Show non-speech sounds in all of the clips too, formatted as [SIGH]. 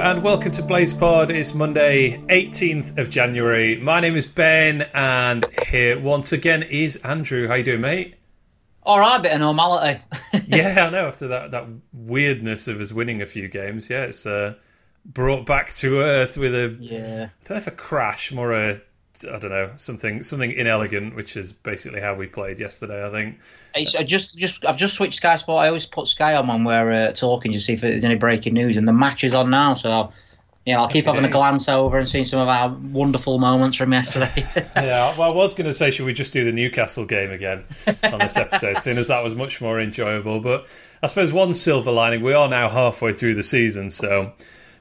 and welcome to Blaze Pod. It's Monday, 18th of January. My name is Ben, and here once again is Andrew. How you doing, mate? All right, bit of normality. [LAUGHS] yeah, I know. After that, that weirdness of us winning a few games, yeah, it's uh, brought back to earth with a yeah. I don't know if a crash, more a I don't know something something inelegant, which is basically how we played yesterday. I think. It's, I just just I've just switched Sky Sport. I always put Sky on when we're uh, talking to see if there's any breaking news, and the match is on now. So. Yeah, I'll keep Happy having a glance over and seeing some of our wonderful moments from yesterday. [LAUGHS] yeah, well, I was going to say, should we just do the Newcastle game again on this episode, seeing as that was much more enjoyable. But I suppose one silver lining, we are now halfway through the season, so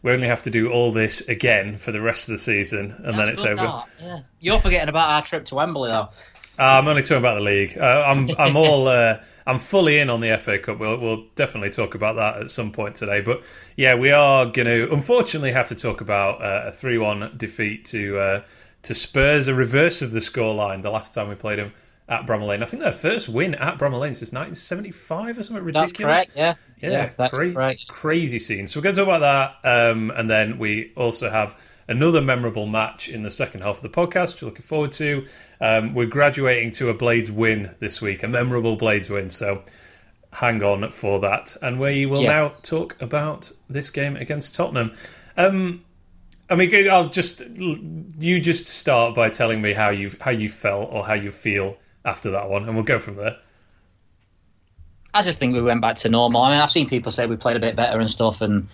we only have to do all this again for the rest of the season, and then it's over. that, Yeah. You're forgetting about our trip to Wembley, though. Uh, I'm only talking about the league. Uh, I'm I'm all uh, I'm fully in on the FA Cup. We'll we'll definitely talk about that at some point today. But yeah, we are going to unfortunately have to talk about uh, a three one defeat to uh, to Spurs, a reverse of the scoreline. The last time we played them at Bramall Lane, I think their first win at Bramall Lane since 1975 or something ridiculous. That's correct. Yeah. Yeah, that's cra- correct. crazy scene. So we're going to talk about that, um, and then we also have another memorable match in the second half of the podcast. Which we're looking forward to. Um, we're graduating to a Blades win this week, a memorable Blades win. So hang on for that, and we will Yes. now talk about this game against Tottenham. Um, I mean, I'll just you just start by telling me how you how you felt or how you feel after that one, and we'll go from there. I just think we went back to normal. I mean, I've seen people say we played a bit better and stuff, and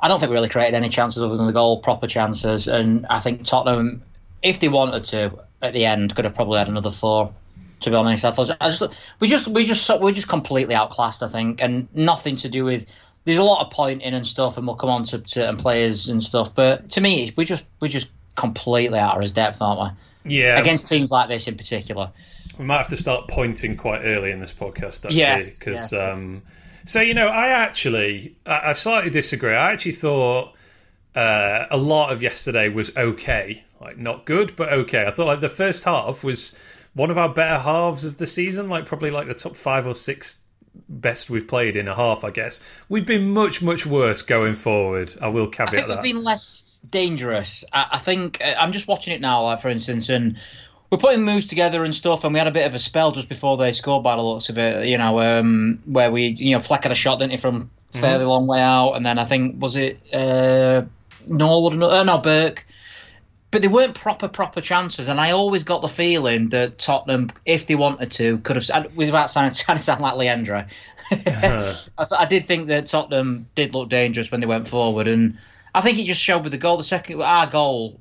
I don't think we really created any chances other than the goal, proper chances. And I think Tottenham, if they wanted to, at the end, could have probably had another four. To be honest, I thought I just we just we just we're just completely outclassed. I think, and nothing to do with. There's a lot of pointing and stuff, and we'll come on to certain players and stuff. But to me, we just we just completely out of his depth, aren't we? Yeah, Against teams like this in particular. We might have to start pointing quite early in this podcast, actually, Yes, because yes. um, so you know, I actually, I, I slightly disagree. I actually thought uh, a lot of yesterday was okay, like not good, but okay. I thought like the first half was one of our better halves of the season, like probably like the top five or six best we've played in a half. I guess we've been much, much worse going forward. I will I caveat think that. we've been less dangerous. I, I think uh, I'm just watching it now, like for instance, and we're putting moves together and stuff, and we had a bit of a spell just before they scored by the looks of it. You know, um, where we, you know, Fleck had a shot, didn't he, from fairly long way out, and then I think was it uh, Norwood, uh, no Burke. But they weren't proper, proper chances, and I always got the feeling that Tottenham, if they wanted to, could have. Without sounding, [LAUGHS] trying to sound like Leandro, [LAUGHS] I, th- I did think that Tottenham did look dangerous when they went forward, and I think it just showed with the goal. The second, our goal,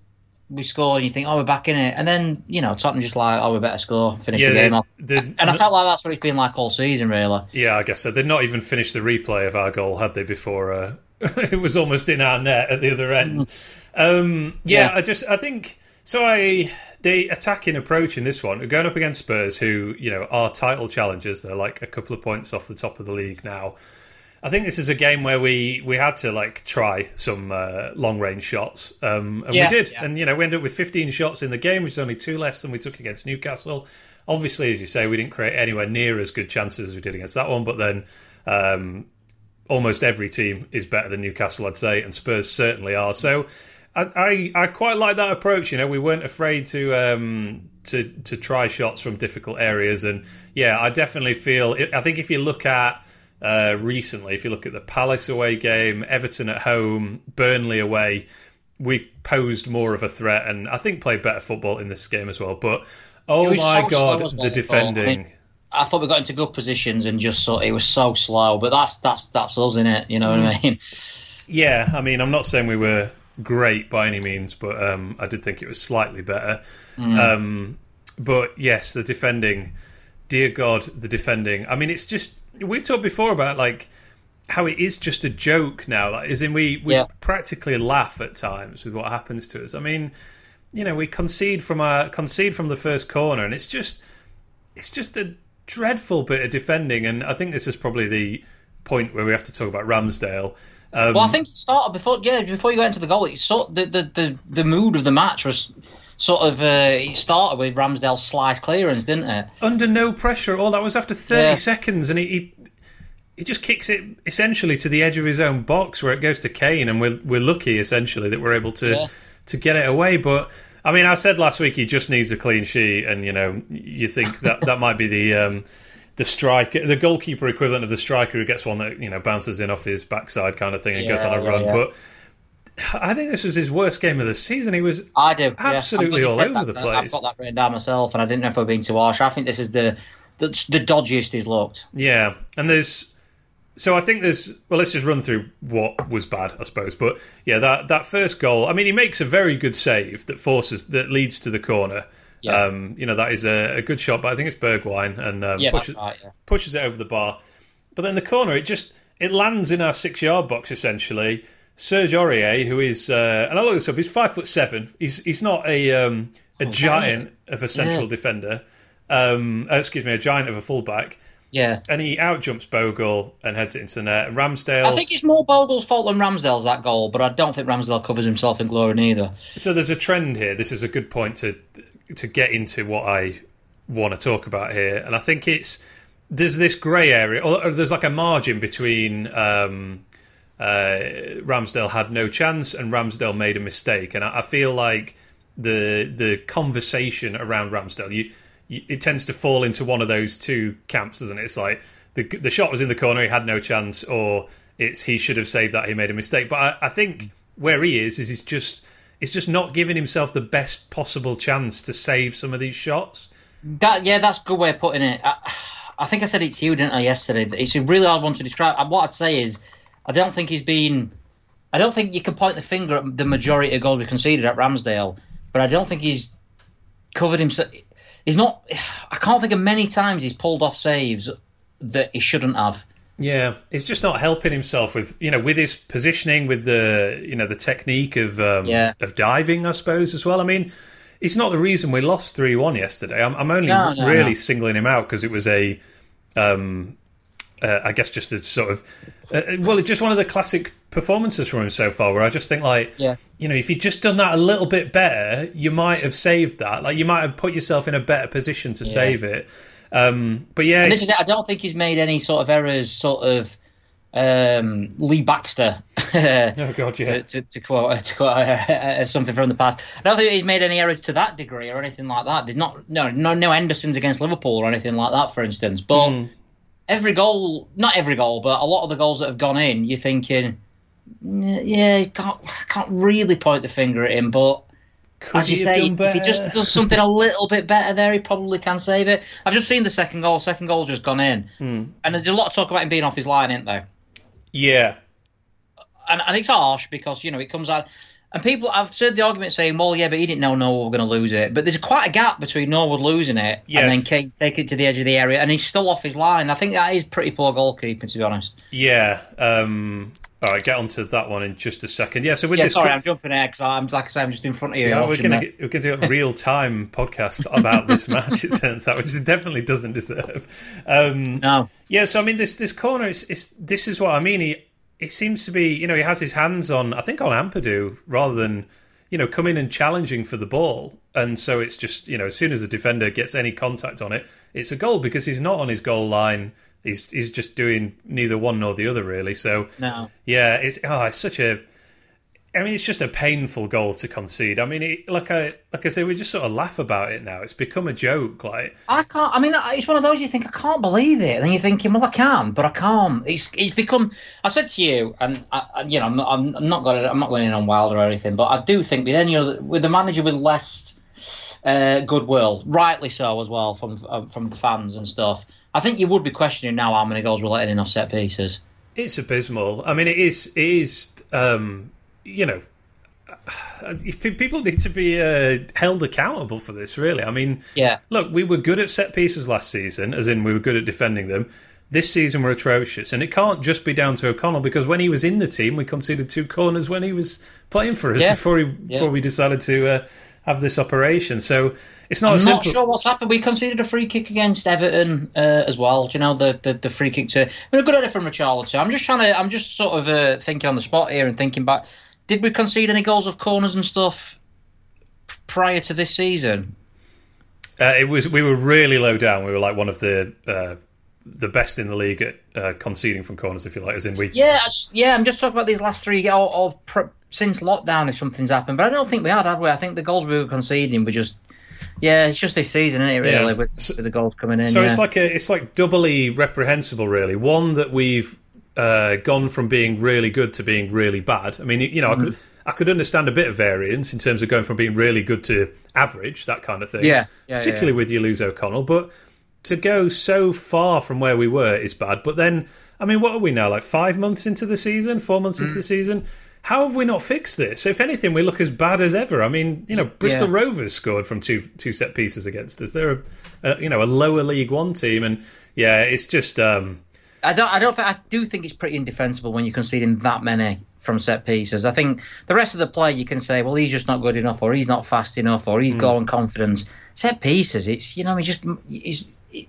we score, and you think, oh, we're back in it, and then you know Tottenham just like, oh, we better score, finish Yeah, the game off. and I felt like that's what it's been like all season, really. Yeah, I guess so. They'd not even finished the replay of our goal, had they? Before uh, [LAUGHS] it was almost in our net at the other end. Um, yeah, Yeah. I just I think so. I the attacking approach in this one, going up against Spurs, who you know are title challengers. They're like a couple of points off the top of the league now. I think this is a game where we we had to like try some uh, long range shots, um, and Yeah, we did. yeah. And you know, we ended up with 15 shots in the game, which is only two less than we took against Newcastle. Obviously, as you say, we didn't create anywhere near as good chances as we did against that one. But then, um, almost every team is better than Newcastle, I'd say, and Spurs certainly are. So, I I, I quite like that approach. You know, we weren't afraid to um, to to try shots from difficult areas, and yeah, I definitely feel. I think if you look at uh, recently, if you look at the Palace away game, Everton at home, Burnley away, we posed more of a threat, and I think played better football in this game as well. But oh my so god, wasn't the it, I? I mean, defending. I thought we got into good positions and just sort it was so slow, but that's that's that's us in it. You know what I Mm. mean? [LAUGHS] Yeah, I mean, I'm not saying we were great by any means, but um, I did think it was slightly better. Um, but yes, the defending, dear God, the defending. I mean, it's just we've talked before about like how it is just a joke now. Like, as in, we we Yeah. practically laugh at times with what happens to us. I mean, you know, we concede from our concede from the first corner, and it's just it's just a dreadful bit of defending. And I think this is probably the point where we have to talk about Ramsdale. Um, Well, I think it started before. Yeah, before you got into the goal, it sort the the, the, the mood of the match was sort of uh, it started with Ramsdale's slice clearance, didn't it? under no pressure at all. That was after 30 Yeah. seconds, and he, he he just kicks it essentially to the edge of his own box where it goes to Kane, and we're we're lucky essentially that we're able to Yeah. to get it away. But I mean, I said last week he just needs a clean sheet, and you know, you think that that might be the um, the striker, the goalkeeper equivalent of the striker who gets one that you know bounces in off his backside kind of thing and goes on a yeah, run. yeah. But I think this was his worst game of the season. He was I do. Absolutely you all over the I- I've got that written down myself, and I didn't know if I'd been too harsh. I think this is the the, the dodgiest he's looked. Yeah, and there's so I think there's well, let's just run through what was bad, I suppose. But yeah, that that first goal, I mean, he makes a very good save that forces that leads to the corner. Yeah. Um, you know that is a, a good shot, but I think it's Bergwijn and um, Yeah, pushes, right. Yeah. pushes it over the bar. But then the corner, it just it lands in our six yard box essentially. Serge Aurier, who is uh, and I look this up, he's five foot seven. He's he's not a um, a giant of a central Yeah. defender. Um, uh, excuse me, a giant of a fullback Yeah. and he outjumps Bogle and heads it into the net. And Ramsdale. I think it's more Bogle's fault than Ramsdale's that goal, but I don't think Ramsdale covers himself in glory neither. so. There's a trend here. This is a good point to to get into what I want to talk about here, and I think it's there's this grey area, or, or there's like a margin between. Um, uh, Ramsdale had no chance, and Ramsdale made a mistake, and I, I feel like the the conversation around Ramsdale, you, you, it tends to fall into one of those two camps, doesn't it? It's like the the shot was in the corner, he had no chance, or it's he should have saved that, he made a mistake. But I, I think where he is is he's just he's just not giving himself the best possible chance to save some of these shots. That yeah, that's a good way of putting it. I, I think I said it to you, didn't I, yesterday? It's a really hard one to describe. What I'd say is, I don't think he's been. I don't think you can point the finger at the majority of goals we conceded at Ramsdale, but I don't think he's covered himself. He's not. I can't think of many times he's pulled off saves that he shouldn't have. Yeah, he's just not helping himself with you know with his positioning, with the you know the technique of um, Yeah. of diving, I suppose as well. I mean, it's not the reason we lost three one yesterday. I'm, I'm only No, no, really no. singling him out because it was a, um, uh, I guess just a sort of, uh, well, it's just one of the classic performances from him so far. Where I just think like, Yeah. you know, if you'd just done that a little bit better, you might have saved that. Like you might have put yourself in a better position to save it. Um, but yeah, And this is it. I don't think he's made any sort of errors, sort of um, Lee Baxter. [LAUGHS] oh god, [LAUGHS] yeah. to, to, to quote, [LAUGHS] to quote uh, something from the past. I don't think he's made any errors to that degree or anything like that. There's not no no no Hendersons against Liverpool or anything like that, for instance. But Hmm. Every goal, not every goal, but a lot of the goals that have gone in, you're thinking, yeah, you can't can't really point the finger at him, but. Could As you say, if he just does something a little bit better there, he probably can save it. I've just seen the second goal. Second goal's just gone in, Hmm. and there's a lot of talk about him being off his line, isn't there? Yeah, and, and it's harsh because you know it comes out and people I've heard the argument saying, well, yeah, but he didn't know Norwood were going to lose it. But there's quite a gap between Norwood losing it Yes. and then Kane taking it to the edge of the area, and he's still off his line. I think that is pretty poor goalkeeping, to be honest. yeah. Um, all right, get onto that one in just a second. Yeah, so with Yeah, this, sorry, I'm jumping ahead because I'm like I say, I'm just in front of you. Yeah, we're gonna get, we're gonna do a real time [LAUGHS] podcast about this match. It turns out, which it definitely doesn't deserve. Um, No, yeah, so I mean, this this corner, it's, it's this is what I mean. He it seems to be, you know, he has his hands on, I think, on Ampadu rather than, you know, coming and challenging for the ball. And so it's just, you know, as soon as the defender gets any contact on it, it's a goal because he's not on his goal line. He's he's just doing neither one nor the other really. So no. yeah, it's oh, it's such a. I mean, it's just a painful goal to concede. I mean, it, like I like I say, we just sort of laugh about it now. It's become a joke. Like, I can't. I mean, it's one of those you think I can't believe it, and then you're thinking, well, I can, but I can't. It's it's become. I said to you, and I, you know, I'm not, I'm I'm not going. I'm not going in on Wilder or anything, but I do think with any other, with a manager with less uh, goodwill, rightly so as well from uh, from the fans and stuff. I think you would be questioning now how many goals we're letting in off set pieces. it's abysmal. I mean, it is. It is. Um, you know, [SIGHS] if people need to be uh, held accountable for this. Really, I mean, Yeah, look, we were good at set pieces last season, as in we were good at defending them. This season we're atrocious, and it can't just be down to O'Connell because when he was in the team, we conceded two corners when he was playing for us Yeah. before he Yeah. before we decided to uh, have this operation. So it's not I'm not simple. sure what's happened. We conceded a free kick against Everton uh, as well. Do you know the, the, the free kick to? We are good at it from Richarlison. I'm just trying to. I'm just sort of uh, thinking on the spot here and thinking back. Did we concede any goals of corners and stuff prior to this season? Uh, it was we were really low down. We were like one of the uh, the best in the league at uh, conceding from corners, if you like, as in we. Yeah, yeah. I'm just talking about these last three or, or pr- since lockdown, if something's happened. But I don't think we had, have we? I think the goals we were conceding were just. Yeah, it's just this season, isn't it? Really, Yeah. with, with the goals coming in. So yeah. it's like a, it's like doubly reprehensible, really. One that we've uh, gone from being really good to being really bad. I mean, you know, I could Mm-hmm. I could understand a bit of variance in terms of going from being really good to average, that kind of thing. Yeah, yeah, particularly with you lose O'Connell, but to go so far from where we were is bad. But then, I mean, what are we now? Like five months into the season, four months Mm. into the season. How have we not fixed this? If anything, we look as bad as ever. I mean, you know, Bristol Yeah. Rovers scored from two two set pieces against us. They're a, a you know a lower League One team, and yeah, it's just um, I don't. I don't. Think, I do think it's pretty indefensible when you're conceding that many from set pieces. I think the rest of the play you can say, well, he's just not good enough, or he's not fast enough, or he's hmm. got on confidence. Set pieces, it's you know, he just he's. It,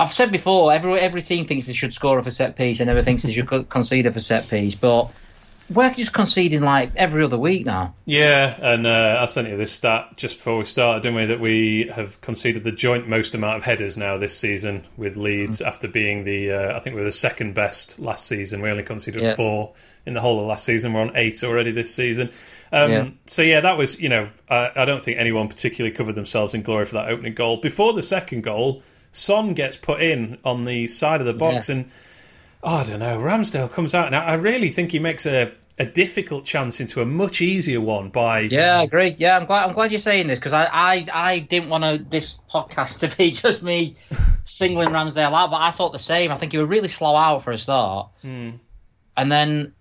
I've said before, every every team thinks they should score off a set piece, and never thinks they should concede off a set piece. But we're just conceding like every other week now. yeah. And uh, I sent you this stat just before we started, didn't we? That we have conceded the joint most amount of headers now this season with Leeds after being the uh, I think we were the second best last season. We only conceded Yeah. four in the whole of last season. We're on eight already this season. Um, Yeah. So yeah, that was you know I, I don't think anyone particularly covered themselves in glory for that opening goal. Before the second goal, Son gets put in on the side of the box, Yeah. and oh, I don't know. Ramsdale comes out, and I really think he makes a a difficult chance into a much easier one by Yeah, I agree. Yeah, I'm glad. I'm glad you're saying this because I, I, I didn't want to, this podcast [LAUGHS] to be just me singling Ramsdale out, but I thought the same. I think he was really slow out for a start, Hmm. and then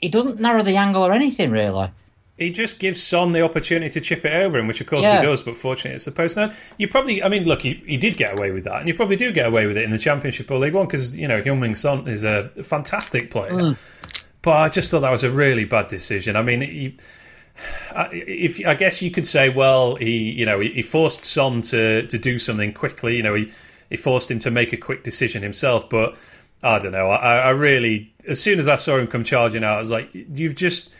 he doesn't narrow the angle or anything really. He just gives Son the opportunity to chip it over him, which of course Yeah. he does. But fortunately, it's the post. Now you probably, I mean, look, he, he did get away with that, and you probably do get away with it in the Championship or League One because you know Heung-Min Son is a fantastic player. Mm. But I just thought that was a really bad decision. I mean, he, I- if I guess you could say, well, he you know he, he forced Son to to do something quickly. You know, he he forced him to make a quick decision himself. But I don't know. I, I really, as soon as I saw him come charging out, I was like, you've just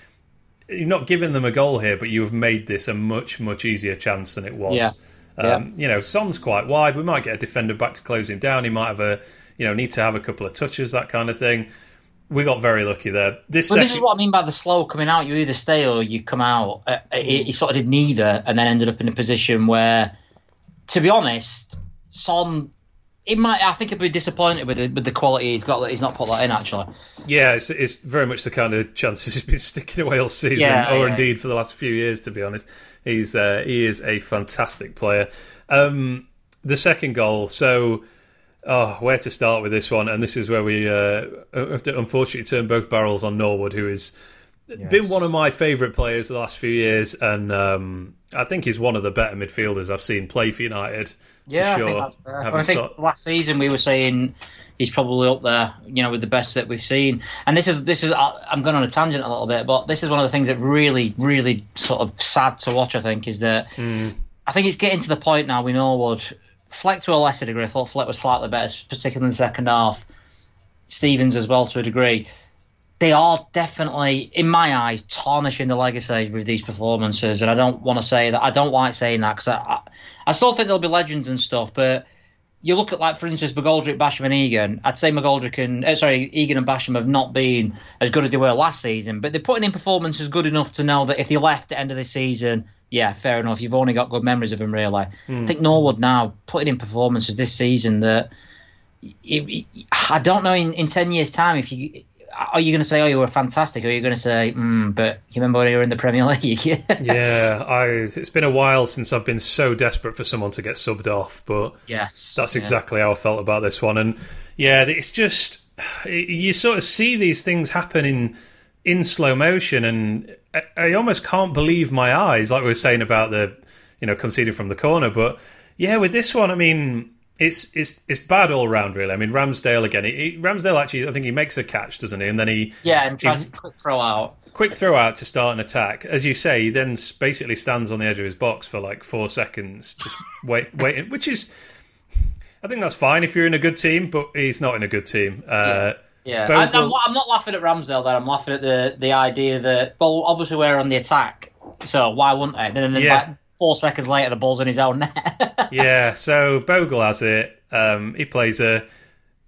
you've not given them a goal here, but you have made this a much much easier chance than it was. Yeah. Um, You know, Son's quite wide. We might get a defender back to close him down. He might have a you know need to have a couple of touches, that kind of thing. We got very lucky there. This Well, this is what I mean by the slow coming out. You either stay or you come out. Uh, he, he sort of did neither, and then ended up in a position where, to be honest, Son. He might. I think he'd be disappointed with the, with the quality he's got that he's not put that in. Actually, Yeah, it's, it's very much the kind of chances [LAUGHS] he's been sticking away all season, Yeah, or yeah. indeed for the last few years. To be honest, he's uh, he is a fantastic player. Um, the second goal, so oh, where to start with this one? And this is where we uh, have to unfortunately turn both barrels on Norwood, who has been one of my favourite players the last few years, and um, I think he's one of the better midfielders I've seen play for United. Yeah, sure. I think that's fair. Having I think start- last season we were saying he's probably up there, you know, with the best that we've seen. And this is this is I'm going on a tangent a little bit, but this is one of the things that really, really sort of sad to watch. I think is that hmm. I think it's getting to the point now. We know what Fleck to a lesser degree. I thought Fleck was slightly better, particularly in the second half. Stevens as well to a degree. They are definitely, in my eyes, tarnishing the legacy with these performances, and I don't want to say that. I don't like saying that because I, I, I still think there'll be legends and stuff, but you look at like for instance McGoldrick, Basham, and Egan. I'd say McGoldrick and uh, sorry Egan and Basham have not been as good as they were last season, but they're putting in performances good enough to know that if they left at the end of the season, yeah, fair enough. You've only got good memories of them, really. I think Norwood now putting in performances this season that it, it- I don't know in, in ten years' time if you are you going to say oh you were fantastic or are you going to say mm, but you remember when you were in the Premier [LAUGHS] League? [LAUGHS] yeah, I, it's been a while since I've been so desperate for someone to get subbed off, but yes, That's yeah. exactly how I felt about this one, and yeah, it's just you sort of see these things happen in in slow motion, and I, I almost can't believe my eyes. Like we were saying about the you know conceding from the corner, but yeah, with this one, I mean. It's, it's it's bad all round, really. I mean, Ramsdale again. He, Ramsdale actually, I think he makes a catch, doesn't he? And then he yeah, and tries to quick throw out. quick throw out to start an attack. As you say, he then basically stands on the edge of his box for like four seconds, just [LAUGHS] wait, waiting. Which is, I think that's fine if you're in a good team, but he's not in a good team. Uh, Yeah, Bogle- I, I'm, I'm not laughing at Ramsdale there. I'm laughing at the the idea that well, obviously we're on the attack, so why wouldn't they? And then, then Yeah. like four seconds later, the ball's in his own net. [LAUGHS] yeah, so Bogle has it. Um, he plays a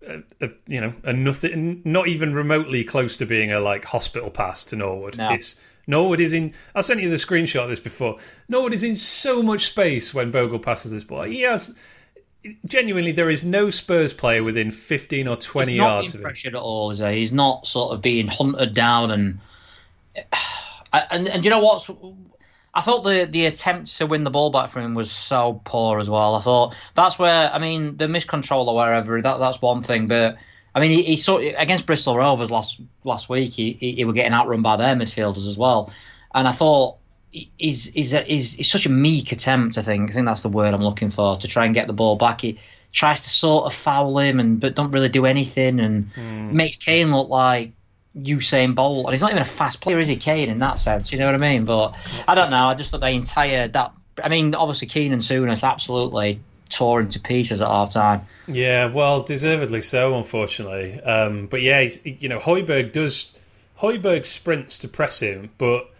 a, a, you know a nothing, not even remotely close to being a like hospital pass to Norwood. No. It's Norwood is in. I sent you the screenshot of this before. Norwood is in so much space when Bogle passes this ball. He has genuinely there is no Spurs player within 15 or 20 He's not yards of him. pressured at all, is he? He's not sort of being hunted down and [SIGHS] and and you know what? I thought the the attempt to win the ball back from him was so poor as well. I thought that's where I mean the miscontrol or wherever that that's one thing, but I mean he, he saw against Bristol Rovers last last week he, he he were getting outrun by their midfielders as well, and I thought he's he's he's, he's such a meek attempt. I think I think that's the word I'm looking for to try and get the ball back. He tries to sort of foul him and but don't really do anything and hmm. makes Kane look like Usain Bolt, and he's not even a fast player, is he, Kane? In that sense, you know what I mean? But I don't know. I just thought the entire that. I mean, obviously Keane and Souness absolutely tore into pieces at half time. Yeah, well, deservedly so, unfortunately. Um, but yeah, you know, Højbjerg does. Højbjerg sprints to press him, but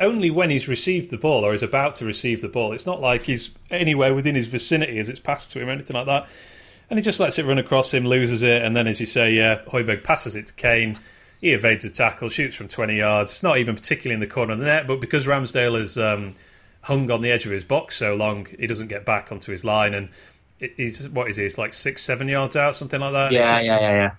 only when he's received the ball or is about to receive the ball. It's not like he's anywhere within his vicinity as it's passed to him or anything like that. And he just lets it run across him, loses it, and then, as you say, yeah, Højbjerg passes it to Kane. He evades a tackle, shoots from 20 yards. It's not even particularly in the corner of the net, but because Ramsdale has um, hung on the edge of his box so long, he doesn't get back onto his line. And it- he's, what is he? He's like six, seven yards out, something like that. Yeah, just- yeah, yeah, yeah.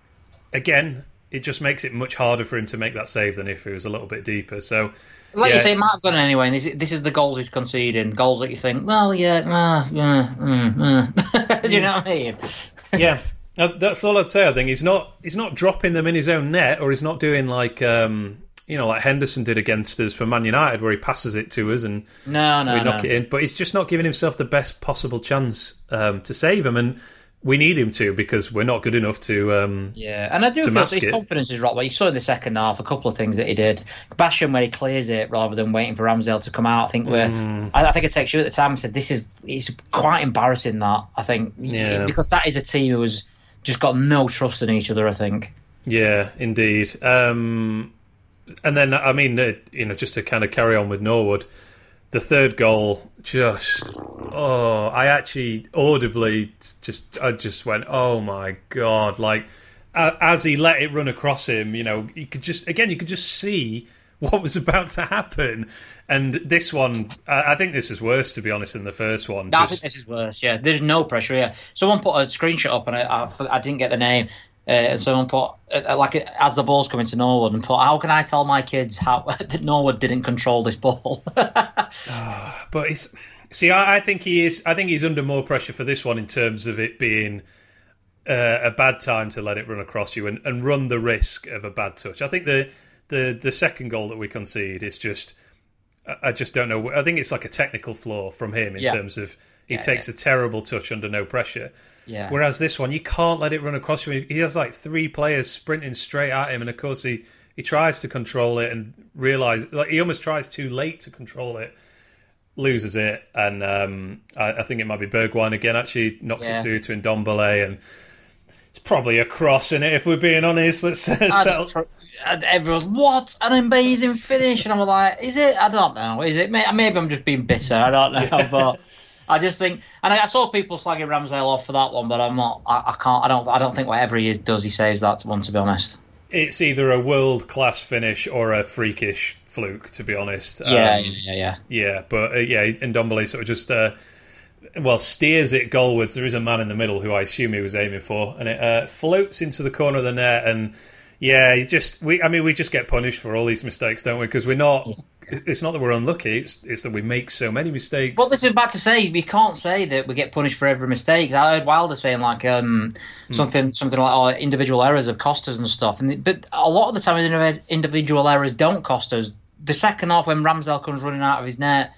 Again, it just makes it much harder for him to make that save than if he was a little bit deeper. So, Like Yeah. you say, it might have gone anyway. And this, this is the goals he's conceding. Goals that you think, well, yeah, uh, yeah, mm, mm. [LAUGHS] do you know what I mean? yeah, [LAUGHS] that's all I'd say. I think he's not he's not dropping them in his own net, or he's not doing like um, you know like Henderson did against us for Man United, where he passes it to us and No, no, we no. knock it in. But he's just not giving himself the best possible chance um, to save him, and we need him to because we're not good enough to. Um, Yeah, and I do feel his it. confidence is rocked. Well, you saw in the second half a couple of things that he did. Basham where he clears it rather than waiting for Ramsdale to come out. I think we're. Mm. I, I think I texted you at the time and said this is it's quite embarrassing that I think Yeah. because that is a team who has just got no trust in each other. I think. Yeah, indeed. Um, and then, I mean, uh, you know, just to kind of carry on with Norwood, the third goal just, oh, I actually audibly just, I just went, oh my god! Like uh, as he let it run across him, you know, you could just, again, you could just see what was about to happen. And this one, I I think this is worse, to be honest, than the first one. I Just- think this is worse. Yeah, there's no pressure here. Someone put a screenshot up, and I, I, I didn't get the name. Uh, and someone put uh, like as the ball's coming to Norwood, and put, "How can I tell my kids how [LAUGHS] that Norwood didn't control this ball?" [LAUGHS] but it's see, I, I think he is. I think he's under more pressure for this one in terms of it being uh, a bad time to let it run across you and, and run the risk of a bad touch. I think the the the second goal that we concede is just. I- just don't know. I think it's like a technical flaw from him in Yeah. terms of he Yeah, takes a terrible touch under no pressure. yeah. Whereas this one, you can't let it run across you. He has like three players sprinting straight at him, and of course he he tries to control it and realize like he almost tries too late to control it, loses it, and um, I, I think it might be Bergwijn again. Actually, knocks Yeah. it through to Ndombele, and probably a cross in it if we're being honest. Let's uh, I settle. tr- and everyone's what an amazing finish, and I'm like, is it? I don't know. Is it? Maybe I'm just being bitter. I don't know, but I just think, and I, saw people slagging Ramsdale off for that one, but I'm not. I, I can't. I don't. I don't think whatever he is, does, he saves that one. To be honest. It's either a world class finish or a freakish fluke. To be honest, Yeah, Um, yeah, yeah, yeah. Yeah, but uh, yeah, Ndombele sort of just uh, well steers it goalwards. There is a man in the middle who I assume he was aiming for, and it uh, floats into the corner of the net. And yeah, you just we I mean we just get punished for all these mistakes, don't we? Because we're not. It's not that we're unlucky; it's, it's that we make so many mistakes. Well, this is about to say. We can't say that we get punished for every mistake. I heard Wilder saying like um, something, something like oh, individual errors have cost us and stuff. And but a lot of the time, indiv- individual errors don't cost us. The second half, when Ramsdale comes running out of his net,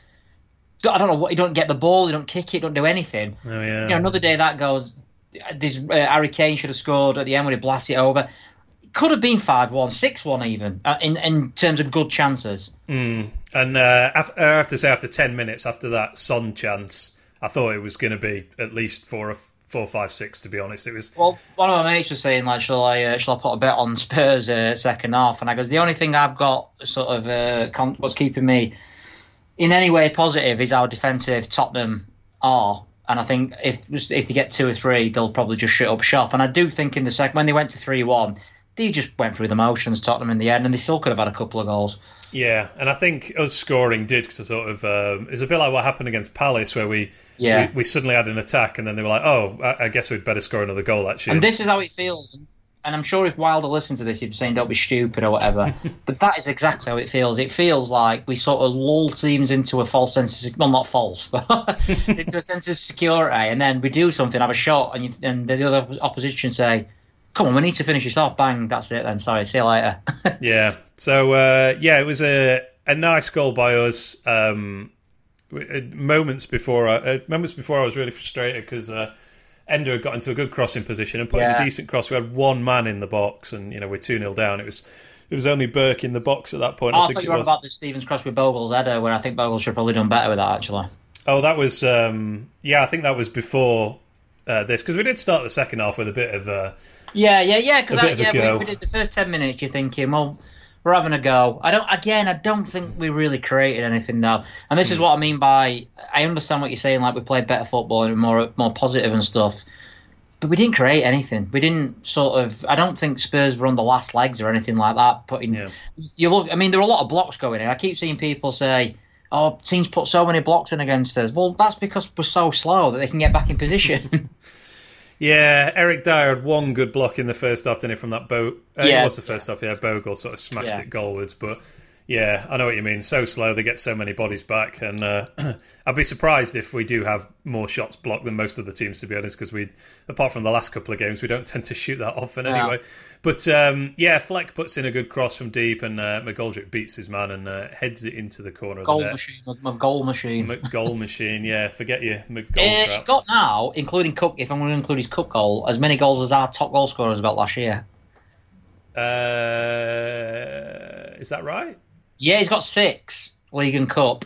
I don't know what. He don't get the ball. He don't kick it. Don't do anything. oh yeah, You know, another day that goes. This uh, Harry Kane should have scored at the end when he blasts it over. It could have been 5-1, 6-1 even uh, in in terms of good chances. Mm. And uh, af- I have to say, after ten minutes after that Son chance, I thought it was going to be at least four, or four, five, six. To be honest, it was. Well, one of my mates was saying like, shall I, uh, shall I put a bet on Spurs uh, second half? And I goes, the only thing I've got sort of uh, con- what's keeping me in any way positive is how defensive Tottenham are. And I think if if they get two or three, they'll probably just shut up shop. And I do think in the second when they went to three one, they just went through the motions, Tottenham in the end, and they still could have had a couple of goals. Yeah, and I think us scoring did sort of. Um, it's a bit like what happened against Palace, where we, Yeah. we we suddenly had an attack, and then they were like, "Oh, I, I guess we'd better score another goal." Actually, And this is how it feels. And I'm sure if Wilder listened to this, he'd be saying, "Don't be stupid" or whatever. [LAUGHS] but that is exactly how it feels. It feels like we sort of lull teams into a false sense of well, not false, [LAUGHS] but [LAUGHS] into a sense of security, and then we do something, have a shot, and you, and the other opposition say, "Come on, we need to finish this off." Bang, that's it. Then sorry, see you later. Yeah. So uh, yeah, it was a a nice goal by us. Um, uh, moments before, I, uh, moments before, I was really frustrated because uh, Enda had got into a good crossing position and put in a decent cross. We had one man in the box, and you know we're two 0 down. It was it was only Burke in the box at that point. Oh, I I think thought you were was. about the Stevens cross with Bogle's header, where I think Bogle should have probably done better with that actually. Oh, that was um, yeah. I think that was before uh, this because we did start the second half with a bit of. Uh, Yeah, yeah, yeah. Because A bit of a yeah, we, we did the first ten minutes. You're thinking, well, we're having a go. I don't. Again, I don't think we really created anything though. And this is hmm. what I mean by I understand what you're saying. Like we played better football and more more positive and stuff. But we didn't create anything. We didn't sort of. I don't think Spurs were on the last legs or anything like that. Putting Yeah. you look. I mean, there were a lot of blocks going in. I keep seeing people say, "Oh, teams put so many blocks in against us." Well, that's because we're so slow that they can get back in position. [LAUGHS] Yeah, Eric Dier had one good block in the first half, didn't he, from that boat? Uh, Yeah. it was the first half, yeah. Bogle sort of smashed Yeah. it goalwards, but yeah, I know what you mean. So slow, they get so many bodies back, and uh, [CLEARS THROAT] I'd be surprised if we do have more shots blocked than most of the teams, to be honest, because we, apart from the last couple of games, we don't [LAUGHS] tend to shoot that often No. anyway. But um, yeah, Fleck puts in a good cross from deep, and uh, McGoldrick beats his man and uh, heads it into the corner of goal the net. machine, goal machine. McGoal [LAUGHS] machine, yeah, forget your Uh, McGoal he's got now, including Cook, if I'm going to include his Cook goal, as many goals as our top goal scorers got last year. Uh, is that right? Yeah, he's got six league and cup.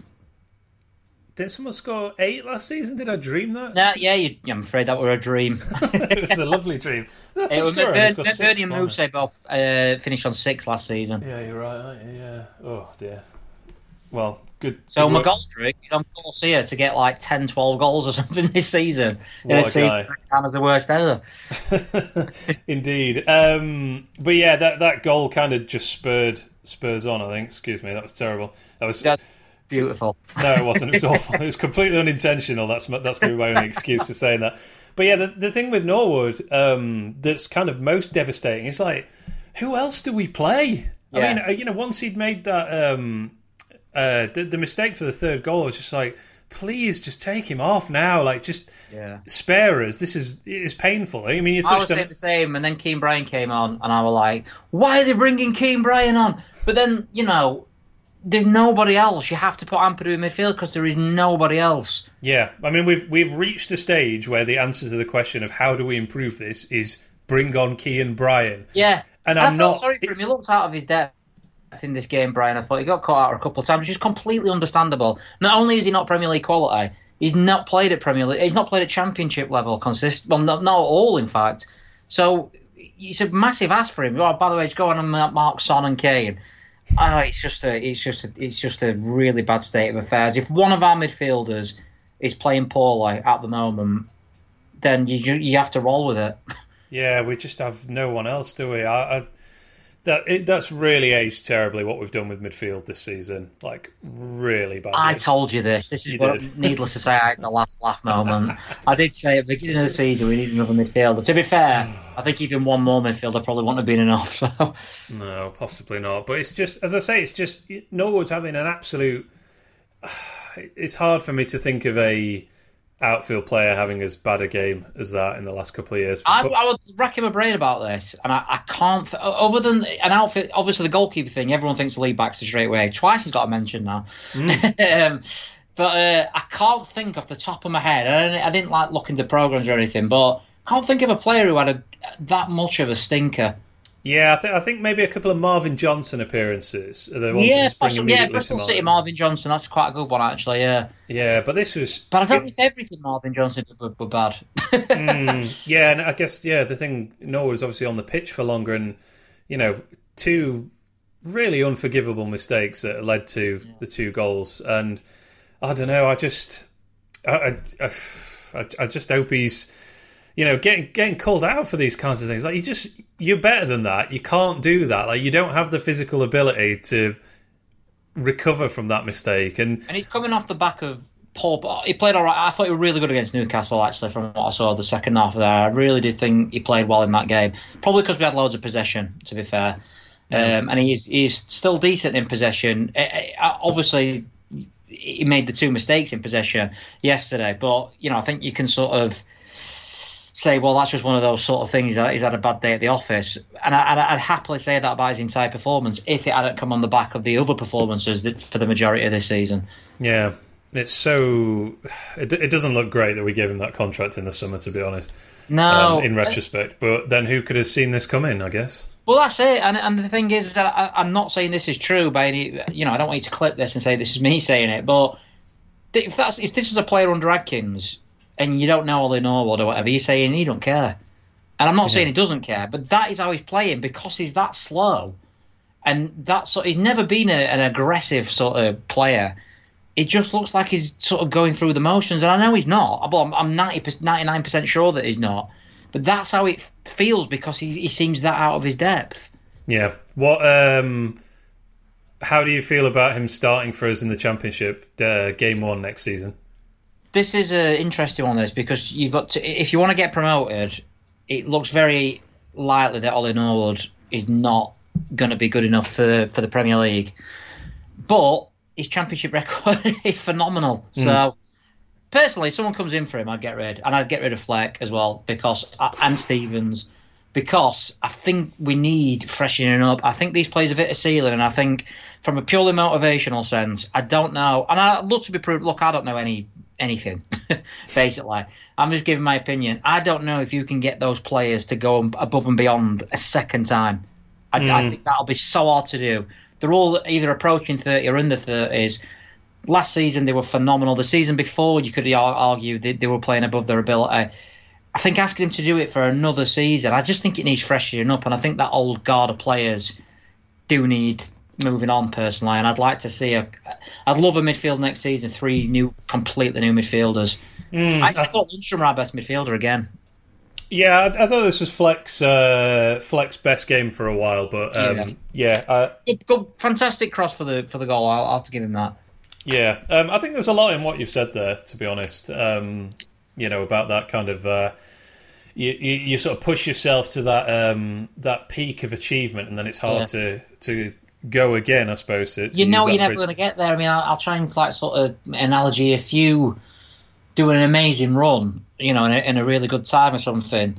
Didn't someone score eight last season? Did I dream that? Nah, yeah, you, I'm afraid that were a dream. [LAUGHS] it was a lovely dream. That's [LAUGHS] it was scorer, Bern- he's got six, Bernie and wasn't both uh, finished on six last season. Yeah, you're right. aren't you? Yeah. Oh dear. Well, good. So good. McGoldrick is on course here to get like 10, 12 goals or [LAUGHS] something this season. What in a a team guy. as the worst ever. Indeed. Um, but yeah, that that goal kind of just spurred Spurs on. I think. Excuse me, that was terrible. That was That's beautiful. no, it wasn't. It was awful. It was completely unintentional. That's that's gonna be my only excuse for saying that. But yeah, the the thing with Norwood um, that's kind of most devastating is like, who else do we play? I mean, uh, you know, once he'd made that um, uh, the, the mistake for the third goal, I was just like, please, just take him off now. Like, just Yeah. spare us. This is is painful. I mean, you I was touched on saying the same, and then Kean Bryan came on, and I was like, "Why are they bringing Kean Bryan on?" But then, you know, there's nobody else. You have to put Ampadu in midfield because there is nobody else. Yeah, I mean, we've we've reached a stage where the answer to the question of how do we improve this is bring on Kean Bryan. Yeah, And I I'm not- sorry for him. He looked out of his depth in this game, Bryan. I thought he got caught out a couple of times, which is completely understandable. Not only is he not Premier League quality, he's not played at Premier League. He's not played at Championship level consist. Well, not, not at all, in fact. So it's a massive ask for him. Oh, by the way, just go on and mark Mark Son and Kane. Oh, it's just a, it's just, a, it's just a really bad state of affairs. If one of our midfielders is playing poorly at the moment, then you you have to roll with it. Yeah, we just have no one else, do we? I, I, that it, that's really aged terribly. What we've done with midfield this season, like really bad. I told you this. This is You what, did. [LAUGHS] needless to say, I had the last laugh moment. I did say at the beginning of the season we need another midfielder. To be fair, I think even one more midfielder probably wouldn't have been enough. So. No, possibly not. But it's just, as I say, it's just Norwood's having an absolute. [SIGHS] It's hard for me to think of a outfield player having as bad a game as that in the last couple of years. I, I was racking my brain about this, and I, I can't. Th- other than an outfit, obviously the goalkeeper thing, everyone thinks the Lee Baxter straight away. Twice he's got a mention now. [LAUGHS] um, but uh, I can't think off the top of my head. I didn't, I didn't like looking to programs or anything, but I can't think of a player who had a, that much of a stinker. Yeah, I, th- I think maybe a couple of Marvin Johnson appearances are the ones Yeah, possibly, yeah, Bristol City. Marvin Johnson. That's quite a good one, actually. Yeah, Yeah, but this was. but I don't think everything Marvin Johnson did were, were bad. Mm, [LAUGHS] yeah, and I guess yeah, the thing Noah was obviously on the pitch for longer, and you know, two really unforgivable mistakes that led to the two goals. And I don't know, I just, I, I, I, I, I just hope he's you know, getting getting called out for these kinds of things. Like you just you're better than that. You can't do that. Like you don't have the physical ability to recover from that mistake. And and he's coming off the back of Paul. Uh, he played all right. I thought he was really good against Newcastle. Actually, from what I saw the second half of there, I really did think he played well in that game. Probably because we had loads of possession. To be fair, um, and he's he's still decent in possession. Eh, eh, uh, obviously, he made the two mistakes in possession yesterday, but you know I think you can sort of say, well, that's just one of those sort of things. He's had a bad day at the office, and, I, would happily say that about his entire performance if it hadn't come on the back of the other performances that, for the majority of this season. Yeah, it's so it, it doesn't look great that we gave him that contract in the summer, to be honest. No, um, in retrospect, but then who could have seen this coming? I guess. Well, that's it, and and the thing is that I, am not saying this is true by any. You know, I don't want you to clip this and say this is me saying it, but if that's if this is a player under Adkins and you don't know all Ollie Norwood or whatever, you're saying he don't care. And I'm not yeah. saying he doesn't care, but that is how he's playing because he's that slow, and that's he's never been a, an aggressive sort of player. It just looks like he's sort of going through the motions, and I know he's not. I'm, I'm 90, 99 percent sure that he's not, but that's how it feels because he he seems that out of his depth. Yeah. What? um How do you feel about him starting for us in the championship, uh, game one next season? This is an interesting one, this because you've got to, if you want to get promoted, it looks very likely that Ollie Norwood is not going to be good enough for for the Premier League. But his championship [LAUGHS] record is phenomenal. Mm. So personally, if someone comes in for him, I'd get rid, and I'd get rid of Fleck as well because uh, and Stevens because I think we need freshening up. I think these players have hit a ceiling, and I think from a purely motivational sense, I don't know, and I'd love to be proved. Look, I don't know any anything, [LAUGHS] basically. I'm just giving my opinion. I don't know if you can get those players to go above and beyond a second time. I, mm. I think that'll be so hard to do. They're all either approaching 30 or in the 30s. Last season, they were phenomenal. The season before, you could argue they, they were playing above their ability. I think asking him to do it for another season, I just think it needs freshening up. And I think that old guard of players do need moving on personally, and I'd like to see a. I'd love a midfield next season. Three new, completely new midfielders. Mm, I thought Lundstram our best midfielder again. Yeah, I, I, thought this was Fleck's uh, Fleck's best game for a while, but um, yeah, yeah uh, good, good, fantastic cross for the for the goal. I'll, I'll have to give him that. Yeah, um, I think there's a lot in what you've said there. To be honest, um, you know about that kind of. Uh, you, you, you, sort of push yourself to that um, that peak of achievement, and then it's hard yeah. to to go again, I suppose. To, to you know, you're never going to get there. I mean, I'll, I'll, try and like sort of analogy. If you do an amazing run, you know, in a, in a really good time or something,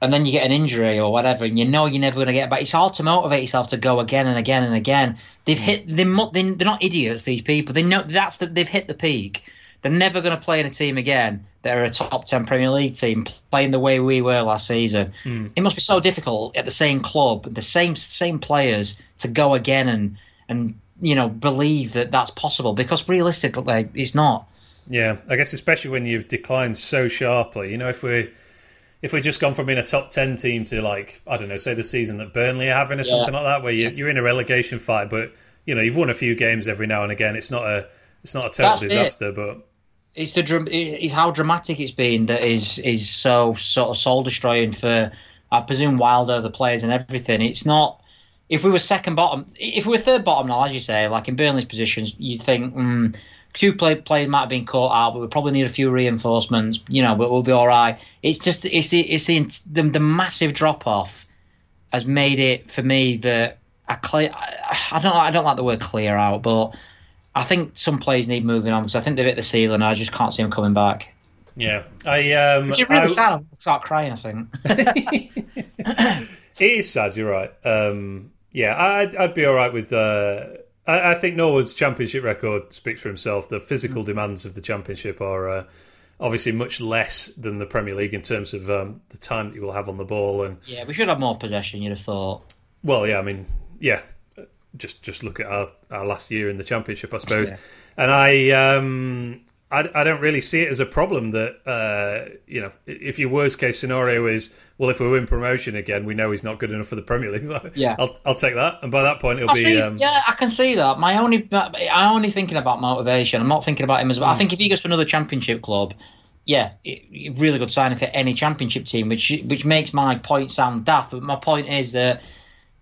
and then you get an injury or whatever, and you know you're never going to get back. It's hard to motivate yourself to go again and again and again. They've mm. hit. They're, they're not idiots. These people. They know that's the, they've hit the peak. They're never going to play in a team again that are a top 10 Premier League team playing the way we were last season. Mm. It must be so difficult at the same club, the same same players to go again and and you know believe that that's possible because realistically it's not. Yeah, I guess especially when you've declined so sharply. You know, if we if we're just gone from being a top ten team to like I don't know, say the season that Burnley are having or yeah. something like that, where you, you're in a relegation fight, but you know you've won a few games every now and again. It's not a it's not a total that's disaster, it. but it's the it's how dramatic it's been that is is so sort of soul destroying for I presume Wilder, the players, and everything. It's not. If we were second bottom, if we were third bottom now, as you say, like in Burnley's positions, you'd think mm, two play, players might have been caught out, but we probably need a few reinforcements. You know, but we'll be all right. It's just it's the it's the the, the massive drop off has made it for me that I clear. I don't I don't like the word clear out, but I think some players need moving on because I think they've hit the ceiling. and I just can't see them coming back. Yeah, I. Um, Which is really I, sad. I'll start crying. I think [LAUGHS] it is sad. You're right. Um, yeah, I'd, I'd be all right with. Uh, I, I, think Norwood's championship record speaks for himself. The physical demands of the championship are uh, obviously much less than the Premier League in terms of um, the time that you will have on the ball. And yeah, we should have more possession. You'd have thought. Well, yeah, I mean, yeah, just just look at our, our last year in the championship, I suppose. Yeah. And I, um, I, I don't really see it as a problem that uh, you know if your worst case scenario is well if we win promotion again we know he's not good enough for the Premier League. [LAUGHS] yeah, I'll, I'll take that, and by that point it'll I be see, um... yeah I can see that. My only I'm only thinking about motivation. I'm not thinking about him as well. Mm. I think if he goes to another championship club, yeah, it, really good signing for any championship team, which which makes my point sound daft. But my point is that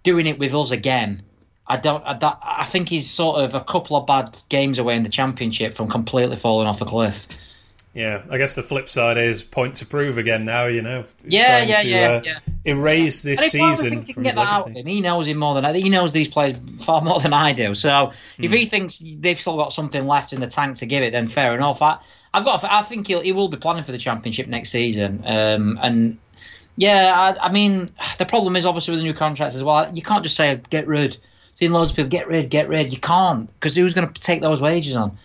doing it with us again, I don't. I, that, I think he's sort of a couple of bad games away in the championship from completely falling off the cliff. Yeah, I guess the flip side is point to prove again now. You know, yeah, yeah, to, yeah, uh, yeah. Erase this season. He can get that out of him. He knows him more than I, he knows these players far more than I do. So if he hmm. thinks they've still got something left in the tank to give it, then fair enough. I, I've got. I think he'll, he will be planning for the championship next season. Um, and yeah, I, I, mean, the problem is obviously with the new contracts as well. You can't just say get rid. Seeing loads of people get rid, get rid. You can't because who's going to take those wages on?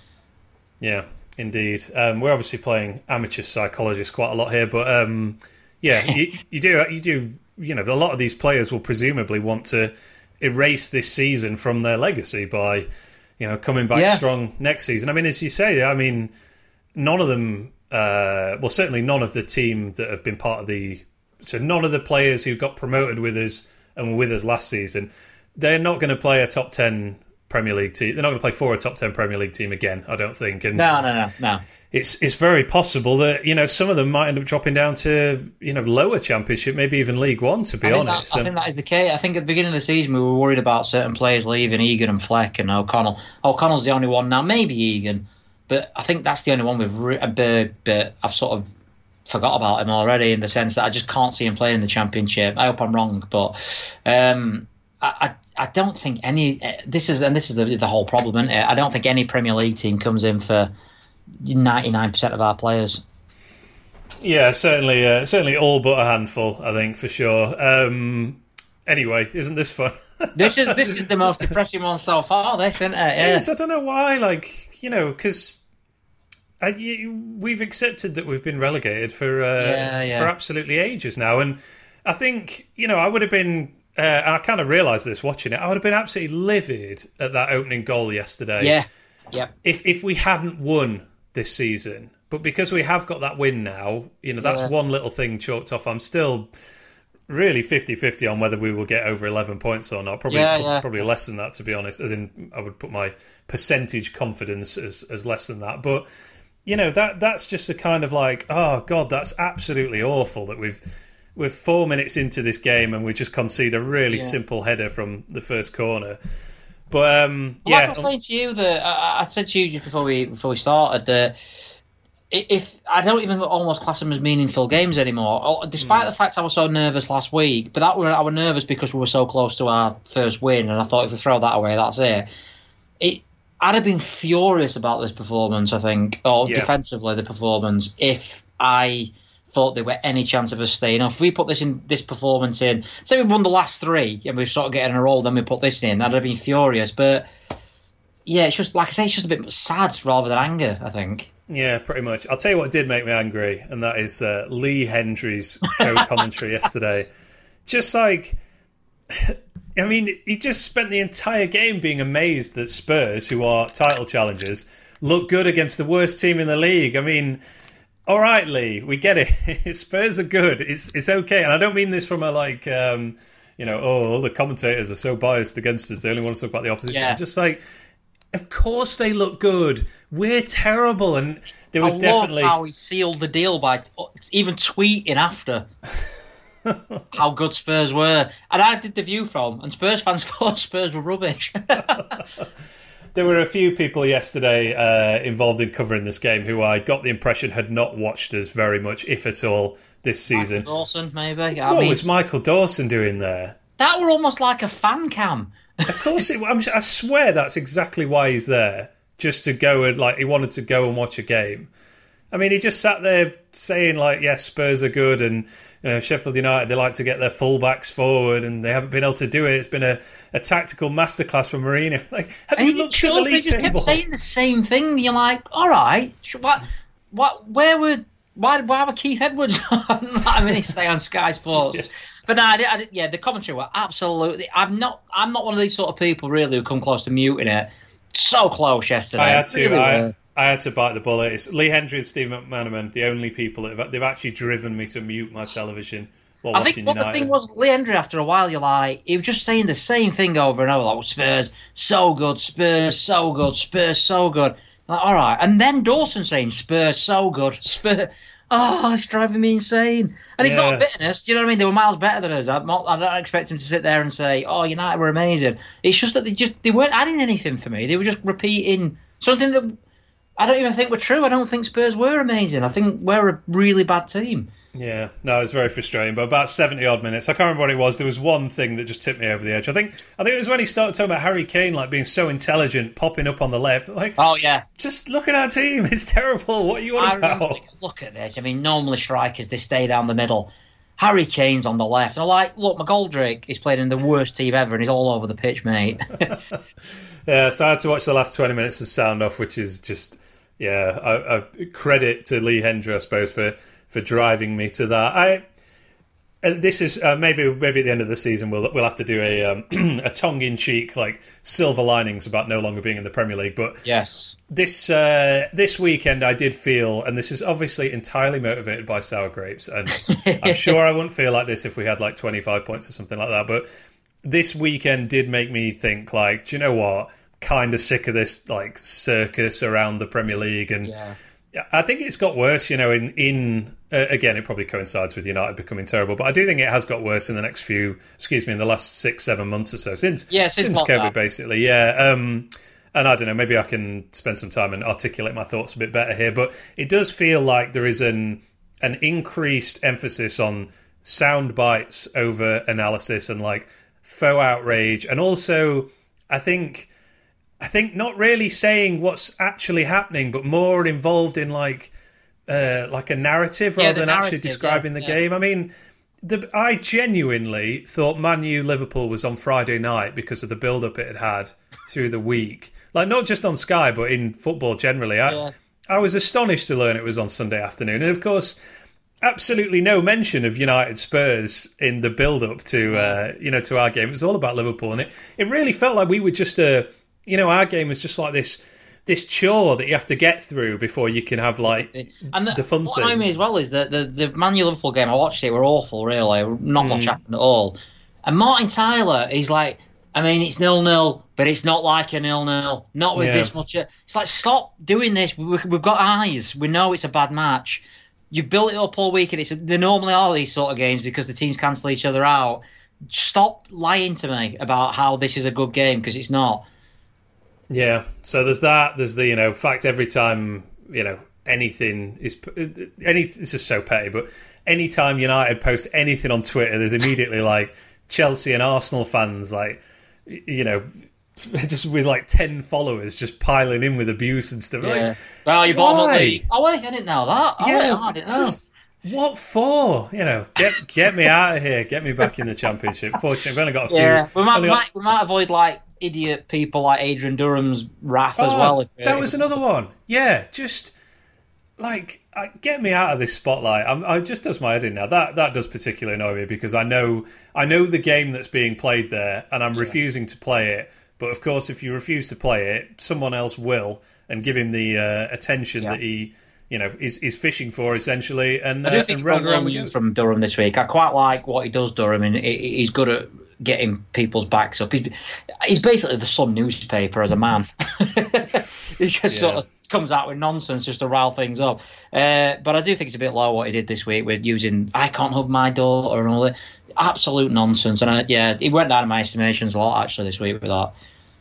Yeah, indeed. Um, we're obviously playing amateur psychologists quite a lot here, but um, yeah, [LAUGHS] you, you do. You do. You know, a lot of these players will presumably want to erase this season from their legacy by, you know, coming back yeah. strong next season. I mean, as you say, I mean, none of them. Uh, well, certainly none of the team that have been part of the. So none of the players who got promoted with us and were with us last season, they're not going to play a top ten Premier League team. They're not going to play for a top ten Premier League team again. I don't think. And no, no, no, no. It's it's very possible that you know some of them might end up dropping down to you know lower Championship, maybe even League One. To be I honest, that, I think that is the case. I think at the beginning of the season we were worried about certain players leaving, Egan and Fleck and O'Connell. O'Connell's the only one now, maybe Egan. But I think that's the only one with re- but, but I've sort of forgot about him already in the sense that I just can't see him playing in the championship. I hope I'm wrong, but um, I, I, don't think any. This is and this is the the whole problem, isn't it? I don't think any Premier League team comes in for 99 percent of our players. Yeah, certainly, uh, certainly all but a handful. I think for sure. Um, anyway, isn't this fun? [LAUGHS] this is this is the most depressing one so far. This, isn't it? Yeah. Yes, I don't know why. Like you know, because we've accepted that we've been relegated for uh, yeah, yeah. for absolutely ages now, and I think you know I would have been. Uh, and I kind of realised this watching it. I would have been absolutely livid at that opening goal yesterday. Yeah, yeah. If if we hadn't won this season, but because we have got that win now, you know that's yeah. one little thing chalked off. I'm still really 50-50 on whether we will get over 11 points or not probably yeah, yeah. probably less than that to be honest as in i would put my percentage confidence as, as less than that but you know that that's just a kind of like oh god that's absolutely awful that we've we're four minutes into this game and we just concede a really yeah. simple header from the first corner but um well, yeah like i was saying to you that I, I said to you just before we before we started that if I don't even almost class them as meaningful games anymore, oh, despite mm. the fact I was so nervous last week. But that were I was nervous because we were so close to our first win, and I thought if we throw that away, that's it. It I'd have been furious about this performance. I think, or yeah. defensively, the performance. If I thought there were any chance of us staying up, if we put this in this performance in, say we won the last three and we're sort of getting a roll, then we put this in, I'd have been furious. But yeah, it's just like I say, it's just a bit sad rather than anger. I think. Yeah, pretty much. I'll tell you what did make me angry, and that is uh, Lee Hendrie's co-commentary [LAUGHS] yesterday. Just like, [SIGHS] I mean, he just spent the entire game being amazed that Spurs, who are title challengers, look good against the worst team in the league. I mean, all right, Lee, we get it. [LAUGHS] Spurs are good. It's it's okay, and I don't mean this from a like. Um, you know, oh, all the commentators are so biased against us. They only want to talk about the opposition. Yeah. Just like of course they look good. We're terrible, and there was I definitely how he sealed the deal by even tweeting after [LAUGHS] how good Spurs were. And I did the view from, and Spurs fans [LAUGHS] thought Spurs were rubbish. There were a few people yesterday uh, involved in covering this game who I got the impression had not watched us very much, if at all, this season. Michael Dawson, maybe. I what mean, was Michael Dawson doing there? That were almost like a fan cam. Of course, it, I swear that's exactly why he's there, just to go and like he wanted to go and watch a game. I mean, he just sat there saying like, "Yes, Spurs are good," and Sheffield United they like to get their fullbacks forward, and they haven't been able to do it. It's been a, a tactical masterclass from Mourinho. [LAUGHS] Like, have and you looked at the league just table? kept saying the same thing. You're like, all right, what, what, where would why, why were Keith Edwards I mean, he's saying on Sky Sports. [LAUGHS] yeah. But no, I did, I did, yeah, the commentary were absolutely. I'm not. I'm not one of these sort of people really who come close to muting it. So close yesterday. I had to. Really I, I, had to bite the bullet. It's Lee Hendrie and Steve McManaman, the only people that have, they've actually driven me to mute my television. I think what United. the thing was, Lee Hendrie, after a while, you're like, he was just saying the same thing over and over, like, Spurs, so good, Spurs, so good, Spurs, so good. Like, all right. And then Dawson saying Spurs so good. Spurs. [LAUGHS] oh, it's driving me insane. And it's Yeah. not bitterness. Do you know what I mean? They were miles better than us. I'm not, I don't expect him to sit there and say, "Oh, United were amazing." It's just that they just they weren't adding anything for me. They were just repeating something that I don't even think were true. I don't think Spurs were amazing. I think we're a really bad team. Yeah, no, it was very frustrating. But about seventy odd minutes, I can't remember what it was. There was one thing that just tipped me over the edge. I think, I think it was when he started talking about Harry Kane like being so intelligent, popping up on the left. Like, Oh yeah, just look at our team; [LAUGHS] it's terrible. What are you I on remember. about? because Look at this. I mean, normally strikers they stay down the middle. Harry Kane's on the left. And I'm like, look, McGoldrick is playing in the worst team ever, and he's all over the pitch, mate. [LAUGHS] Yeah, so I had to watch the last twenty minutes of sound off, which is just yeah. I, I credit to Lee Hendrie, I suppose, for for driving me to that. I uh, this is uh, maybe maybe at the end of the season we'll we'll have to do a um, [CLEARS THROAT] a tongue in cheek like silver linings about no longer being in the Premier League, but yes. this uh, this weekend I did feel, and this is obviously entirely motivated by sour grapes, and I'm [LAUGHS] sure I wouldn't feel like this if we had like 25 points or something like that. But this weekend did make me think, like, do you know what? Kind of sick of this like circus around the Premier League, and Yeah. I think it's got worse. You know, in in uh, again, it probably coincides with United becoming terrible, but I do think it has got worse in the next few. Excuse me, in the last six seven months or so since Yeah, since since. COVID, basically. Yeah. Um, and I don't know, maybe I can spend some time and articulate my thoughts a bit better here, but it does feel like there is an an increased emphasis on sound bites over analysis and like faux outrage, and also I think I think not really saying what's actually happening, but more involved in like uh, like a narrative Yeah, rather the than actually describing yeah, the yeah. game. I mean, the, I genuinely thought Man U Liverpool was on Friday night because of the build up it had had through the week. Like not just on Sky, but in football generally. I. I was astonished to learn it was on Sunday afternoon, and of course, absolutely no mention of United Spurs in the build up to uh, you know to our game. It was all about Liverpool, and it, it really felt like we were just a you know our game was just like this this chore that you have to get through before you can have like And the, the fun what thing. annoyed me as well is that the the Man U Liverpool game I watched it were awful. Really, not Mm. much happened at all. And Martin Tyler, he's like, I mean, it's nil nil, but it's not like a nil nil. Not with Yeah. this much. It's like stop doing this. We, we've got eyes. We know it's a bad match. You've built it up all week, and it's they normally are these sort of games because the teams cancel each other out. Stop lying to me about how this is a good game because it's not. Yeah. So there's that. There's the you know fact every time you know anything is any. This is so petty, but anytime United post anything on Twitter, there's immediately [LAUGHS] like Chelsea and Arsenal fans like you know [LAUGHS] just with like ten followers just piling in with abuse and stuff. Like, Yeah. Well, you bottom of why? the league. Oh wait, I didn't know that. Oh, wait, I didn't know. just what for? You know, get get me out of here. Get me back in the championship. Fortunately, we've only got a few. Yeah, we might, only got- might we might avoid like idiot people like Adrian Durham's wrath as Oh, well. If that was another one. Yeah, just like uh, get me out of this spotlight. I'm, I just does my head in now. That that does particularly annoy me because I know I know the game that's being played there, and I'm refusing to play it. But of course, if you refuse to play it, someone else will, and give him the uh, attention Yeah. that he, you know, is is fishing for essentially. And I do uh, think and he got round and round you from Durham this week. I quite like what he does, Durham, and he's good at getting people's backs up. He's he's basically the Sun newspaper as a man. [LAUGHS] he just sort of comes out with nonsense just to rile things up. Uh, but I do think it's a bit low what he did this week with using "I can't hug my daughter" and all that. Absolute nonsense. And I, yeah, he went down in my estimations a lot actually this week with that.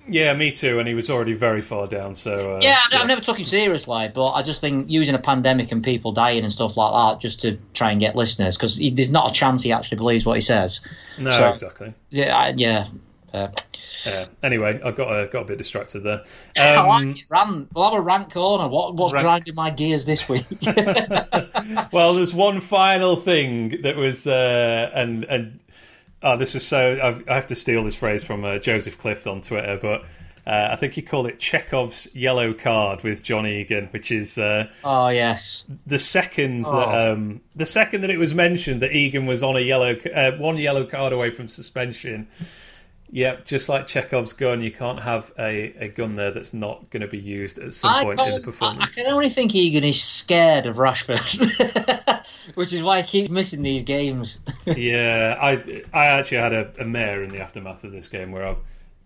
Yeah, me too. And he was already very far down. So uh, Yeah, I, I never took him seriously, but I just think using a pandemic and people dying and stuff like that just to try and get listeners because there's not a chance he actually believes what he says. no, So- exactly. Yeah, I, yeah. Uh, Yeah. Anyway, I got uh, got a bit distracted there. [LAUGHS] I Um, like it. Rant. We'll have a rant corner. What, what's Rant- grinding my gears this week? [LAUGHS] well, there's one final thing that was, uh, and and oh, this is so. I, I have to steal this phrase from uh, Joseph Clift on Twitter, but uh, I think he called it Chekhov's yellow card with John Egan, which is uh, oh yes. the second Oh. that um, the second that it was mentioned that Egan was on a yellow uh, one yellow card away from suspension. Yep, just like Chekhov's gun, you can't have a, a gun there that's not going to be used at some I, point in the can't- I, I performance. can only think Egan is scared of Rashford, [LAUGHS] which is why he keeps missing these games. [LAUGHS] yeah, I I actually had a, a mare in the aftermath of this game where I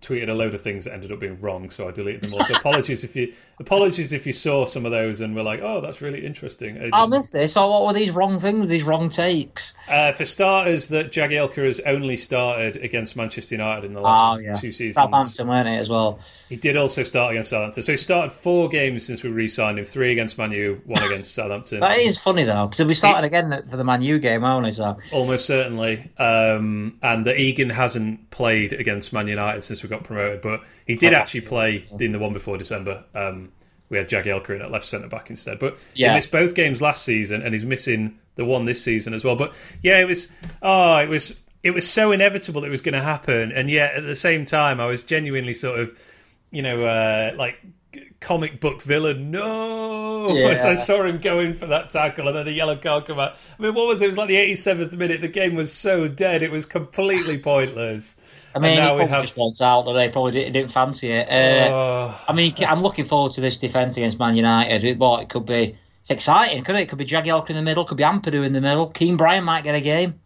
tweeted a load of things that ended up being wrong, so I deleted them all. So apologies if you apologies if you saw some of those and were like, "Oh, that's really interesting." It I just- missed this. So what were these wrong things? These wrong takes? uh, for starters, that Jagielka has only started against Manchester United in the last Oh yeah, two seasons. Southampton, weren't it as well? He did also start against Southampton, so he started four games since we re-signed him: three against Man U, one against Southampton. That is funny though, because we started again for the Man U game only. So Almost certainly. Um, and that Egan hasn't played against Man United since we got promoted, but he did actually play in the one before December. Um, we had Jagielka in at left centre back instead. But Yeah. he missed both games last season and he's missing the one this season as well. But yeah, it was oh, it was it was so inevitable it was going to happen, and yet at the same time, I was genuinely sort of, you know, uh, like comic book villain. No, [LAUGHS] Yeah. I saw him going for that tackle, and then the yellow card come out. I mean, what was it? It was like the 87th minute. The game was so dead; it was completely [SIGHS] pointless. I mean, And he now we probably have- just wants out today. Probably didn't, didn't fancy it. Uh, Oh, I mean, I'm looking forward to this defence against Man United. It, well, it could be. It's exciting, couldn't it? It could be Jagielka in the middle, could be Ampadu in the middle. Kean Bryan might get a game.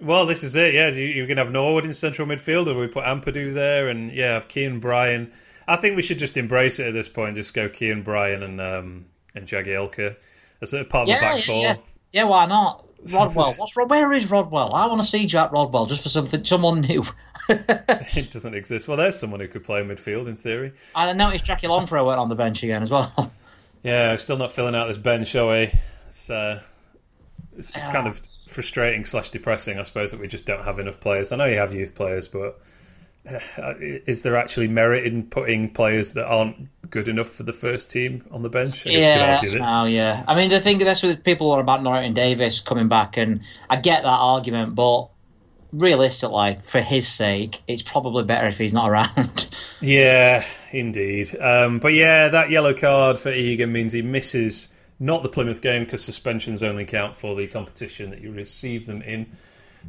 Well, this is it. Yeah, you, you're going to have Norwood in central midfield, or we put Ampadu there, and yeah, have Kean Bryan. I think we should just embrace it at this point. Just go Kean Bryan and um, and Jagielka as a part of Yeah, the back yeah, four. yeah. Yeah, why not? [LAUGHS] Rodwell. What's Rod- where is Rodwell? I want to see Jack Rodwell just for something, someone new. [LAUGHS] It doesn't exist. Well, there's someone who could play midfield in theory. I noticed Jackie Longthrow went on the bench again as well. [LAUGHS] Yeah, still not filling out this bench, are we? It's uh, it's, it's kind of frustrating slash depressing, I suppose, that we just don't have enough players. I know you have youth players, but uh, is there actually merit in putting players that aren't good enough for the first team on the bench? I guess yeah, oh yeah. I mean, the thing that's what people are about Norton Davis coming back, and I get that argument, but realistically, for his sake, it's probably better if he's not around. [LAUGHS] Yeah, indeed. Um, but yeah, that yellow card for Egan means he misses not the Plymouth game because suspensions only count for the competition that you receive them in.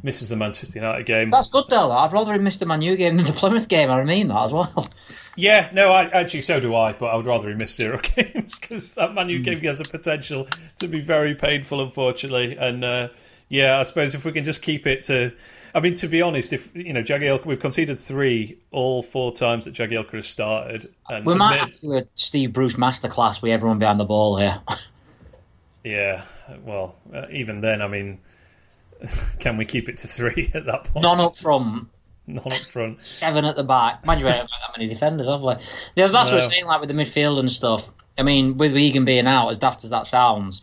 Misses the Manchester United game. That's good though. I'd rather he missed the Man U game than the Plymouth game. I mean that as well. Yeah, no, I, actually, so do I. But I would rather he miss zero [LAUGHS] games because that Man U game has a potential to be very painful, unfortunately. And uh, yeah, I suppose if we can just keep it to, I mean, to be honest, if you know Jagielka, we've conceded three all four times that Jagielka has started. And We might admit- have to do a Steve Bruce masterclass with everyone behind the ball here. [LAUGHS] Yeah, well, uh, even then, I mean, [LAUGHS] can we keep it to three [LAUGHS] at that point? None up front, None up front. [LAUGHS] seven at the back. Mind you, we haven't got that many defenders, have we? Yeah, that's what No. I'm saying, like with the midfield and stuff. I mean, with Egan being out, as daft as that sounds,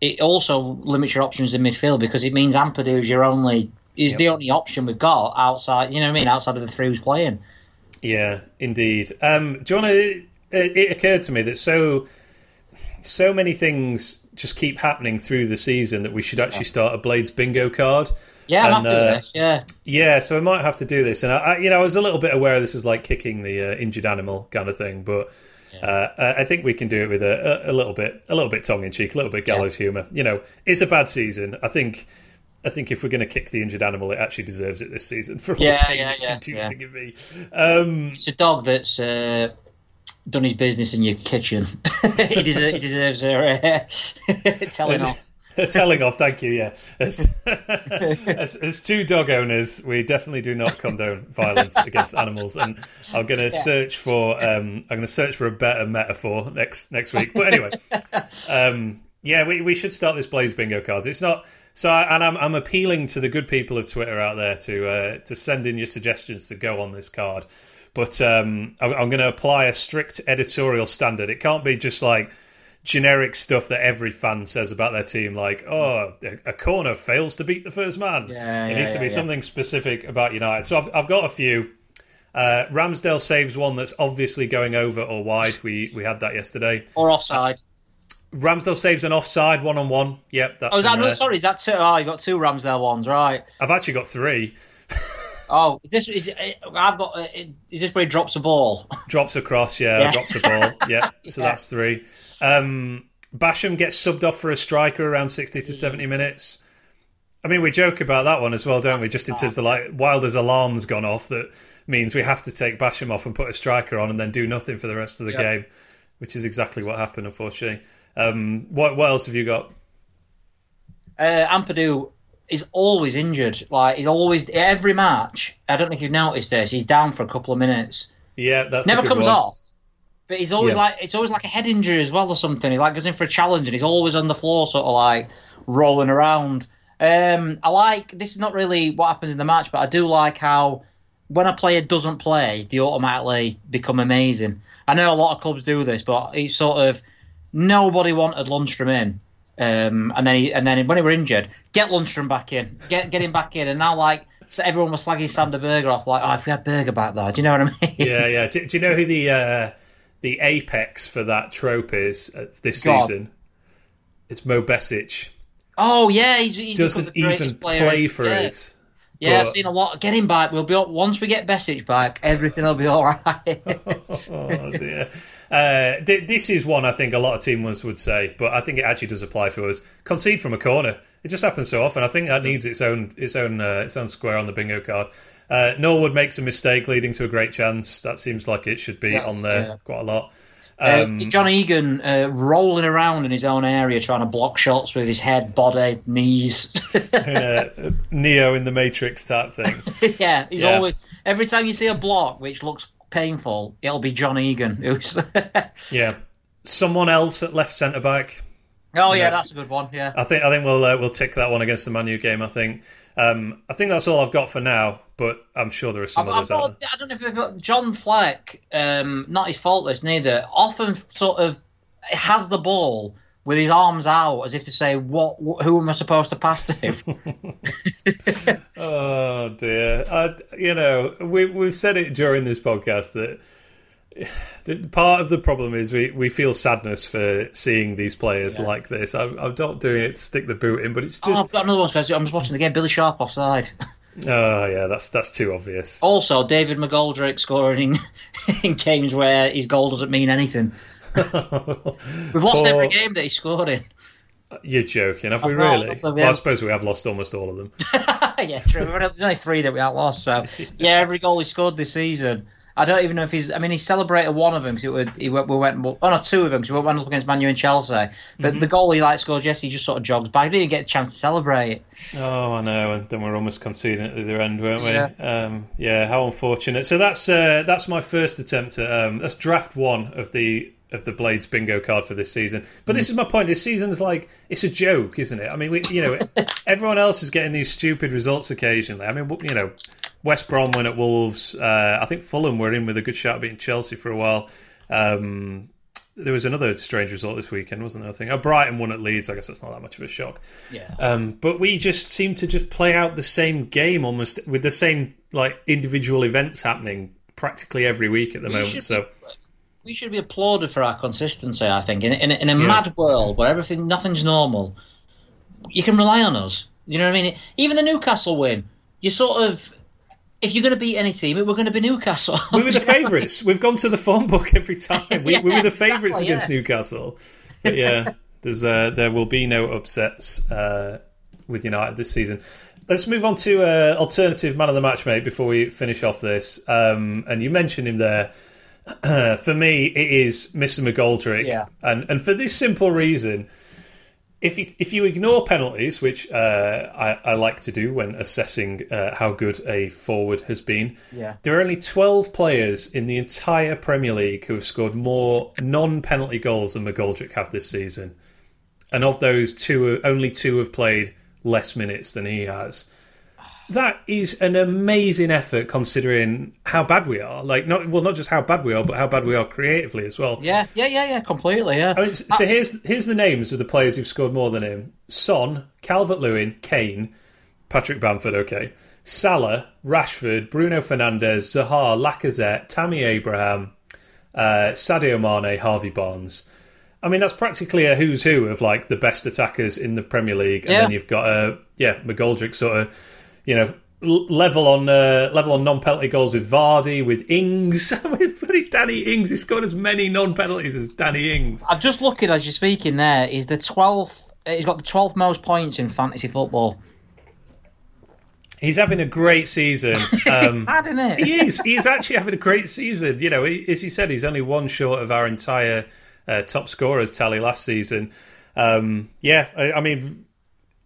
it also limits your options in midfield because it means Ampadu is your only is the only option we've got outside. You know what I mean? Outside of the three who's playing. Yeah, indeed. Um, do you want to? It, it occurred to me that so so many things just keep happening through the season that we should actually start a Blades bingo card. Yeah, I'm And, happy uh, with this. Yeah, Yeah, so I might have to do this, and I, I you know, I was a little bit aware this is like kicking the uh, injured animal kind of thing, but uh, I I think we can do it with a, a, a little bit, a little bit tongue in cheek, a little bit gallows humour. You know, it's a bad season. I think, I think if we're going to kick the injured animal, it actually deserves it this season [LAUGHS] for all Yeah, the pain yeah, it's yeah, inducing in me. Um, it's a dog that's uh, done his business in your kitchen. [LAUGHS] he, deserves, he deserves a uh, [LAUGHS] telling off. [LAUGHS] telling off, thank you. Yeah, as, as, as two dog owners, we definitely do not condone violence against animals, and I'm going to search for um, I'm going to search for a better metaphor next next week. But anyway, um, yeah, we we should start this Blades Bingo cards. It's not so, I, and I'm I'm appealing to the good people of Twitter out there to uh, to send in your suggestions to go on this card. But um, I'm, I'm going to apply a strict editorial standard. It can't be just like generic stuff that every fan says about their team, like, oh, a- corner fails to beat the first man. Yeah, it yeah, needs to be something specific about United. So I've, I've got a few. Uh, Ramsdale saves one that's obviously going over or wide. We we had that yesterday. Or offside. Ramsdale saves an offside one on one. Yep, that's Oh, is that no, sorry? Is that two? Oh, you got two Ramsdale ones, right? I've actually got three. Oh, is this? Is I've got? Uh, is this where he drops a ball? [LAUGHS] Drops across, yeah, Yeah. drops a ball. [LAUGHS] Yeah, so Yeah. that's three. Um, Basham gets subbed off for a striker around 60 to 70 minutes. I mean, we joke about that one as well, don't we? Just in terms of like Wilder's alarm's gone off, that means we have to take Basham off and put a striker on and then do nothing for the rest of the Yeah. game, which is exactly what happened, unfortunately. Um, what, what else have you got? Uh, Ampadu, is always injured. Like he's always every match. I don't know if you've noticed this. He's down for a couple of minutes. Yeah, that's Never comes one. off. But he's always Yeah. like it's always like a head injury as well or something. He like goes in for a challenge and he's always on the floor, sort of like rolling around. Um, I like this is not really what happens in the match, but I do like how when a player doesn't play, they automatically become amazing. I know a lot of clubs do this, but it's sort of nobody wanted Lundstram in. Um, and then he, and then when he were injured, get Lundstram back in, get get him back in, and now like so everyone was slagging Sander Berge off, like, oh, if we had Berge back there, do you know what I mean? Yeah, yeah. [LAUGHS] Do, do you know who the uh, the apex for that trope is uh, this Go on. season? It's Mo Besic. Oh yeah, he's, he's Doesn't even play for yeah. us. Yeah, I've seen a lot. Get him back. We'll be once we get Besic back, everything will be all right. [LAUGHS] oh dear. Uh, th- this is one I think a lot of team ones would say, but I think it actually does apply for us. Concede from a corner. It just happens so often. I think that needs its own its own uh, its own square on the bingo card. Uh, Norwood makes a mistake leading to a great chance. That seems like it should be Yes, on there yeah. quite a lot. Uh, Um, John Egan uh, rolling around in his own area, trying to block shots with his head, body, knees. [LAUGHS] uh, Neo in the Matrix type thing. [LAUGHS] yeah, he's Yeah. always. Every time you see a block which looks painful, it'll be John Egan. Who's? [LAUGHS] Yeah, someone else at left centre back. oh yeah, that's a good one. Yeah. I think I think we'll uh, we'll tick that one against the Man U game. I think. Um, I think that's all I've got for now, but I'm sure there are some I've, others I've got, I don't know if you've got John Fleck. Um, not his fault this neither. Often sort of has the ball with his arms out as if to say, "What? wh- Who am I supposed to pass to?" there. [LAUGHS] [LAUGHS] Oh dear. I, you know, we we've said it during this podcast that. Part of the problem is we, we feel sadness for seeing these players like this. I'm, I'm not doing it to stick the boot in, but it's oh, just I've got another one. Special. I'm just watching the game. Billy Sharp offside. [LAUGHS] oh yeah, that's that's too obvious. Also, David McGoldrick scoring in, in games where his goal doesn't mean anything. [LAUGHS] We've lost Poor- every game that he scored in. You're joking, have we I've not really? Well. I suppose we have lost almost all of them. [LAUGHS] yeah, true. There's only three that we haven't lost. So [LAUGHS] yeah, every goal he scored this season. I don't even know if he's. I mean, he celebrated one of them because it would. He went, we went. Oh no, two of them because we went up against Man U and Chelsea. But the goal he like scored yesterday, he just sort of jogs back. He didn't get a chance to celebrate. Oh, I know, and then we're almost conceding at the other end, weren't we? Yeah. Um, yeah, how unfortunate. So that's uh, that's my first attempt at um, that's draft one of the of the Blades bingo card for this season. But this is my point. This season's like it's a joke, isn't it? I mean, we, you know, [LAUGHS] everyone else is getting these stupid results occasionally. I mean, you know, West Brom win at Wolves. Uh, I think Fulham were in with a good shot at beating Chelsea for a while. Um, there was another strange result this weekend, wasn't there? I think. Oh, Brighton won at Leeds. I guess that's not that much of a shock. Yeah. Um, but we just seem to just play out the same game almost with the same like individual events happening practically every week at the We moment. So we should be applauded for our consistency. I think in in, in a mad world where everything nothing's normal, you can rely on us. You know what I mean? Even the Newcastle win, you sort of. If you're going to beat any team, we're going to be Newcastle. we were the [LAUGHS] favourites. We've gone to the phone book every time. [LAUGHS] We, Yeah, we were the favourites exactly, against yeah. Newcastle. But yeah, there's uh, there will be no upsets uh, with United this season. Let's move on to uh, alternative man of the match, mate. Before we finish off this, um, and you mentioned him there. [CLEARS THROAT] for me, it is Mr. McGoldrick, Yeah. and and for this simple reason, if you, if you ignore penalties, which uh, I, I like to do when assessing uh, how good a forward has been, Yeah. there are only 12 players in the entire Premier League who have scored more non-penalty goals than McGoldrick have this season, and of those, two only two have played less minutes than he has. That is an amazing effort considering how bad we are. Like, not well, not just how bad we are, but how bad we are creatively as well. yeah, yeah, yeah, yeah, completely. Yeah. I mean, so here's here's the names of the players who've scored more than him: Son, Calvert Lewin, Kane, Patrick Bamford. Okay, Salah, Rashford, Bruno Fernandes, Zaha, Lacazette, Tammy Abraham, uh, Sadio Mane, Harvey Barnes. I mean, that's practically a who's who of like the best attackers in the Premier League, and Yeah. then you've got uh, yeah McGoldrick sort of you know level on uh, level on non penalty goals with Vardy, with Ings, [LAUGHS] with bloody Danny Ings. He scored as many non penalties as Danny Ings. I'm just looking as you're speaking. There is the twelfth. He's got the twelfth most points in fantasy football. He's having a great season. [LAUGHS] Um, Mad, isn't it? he is. He is actually having a great season. You know, he, as he said, he's only one short of our entire uh, top scorers tally last season. Um, yeah, I, I mean,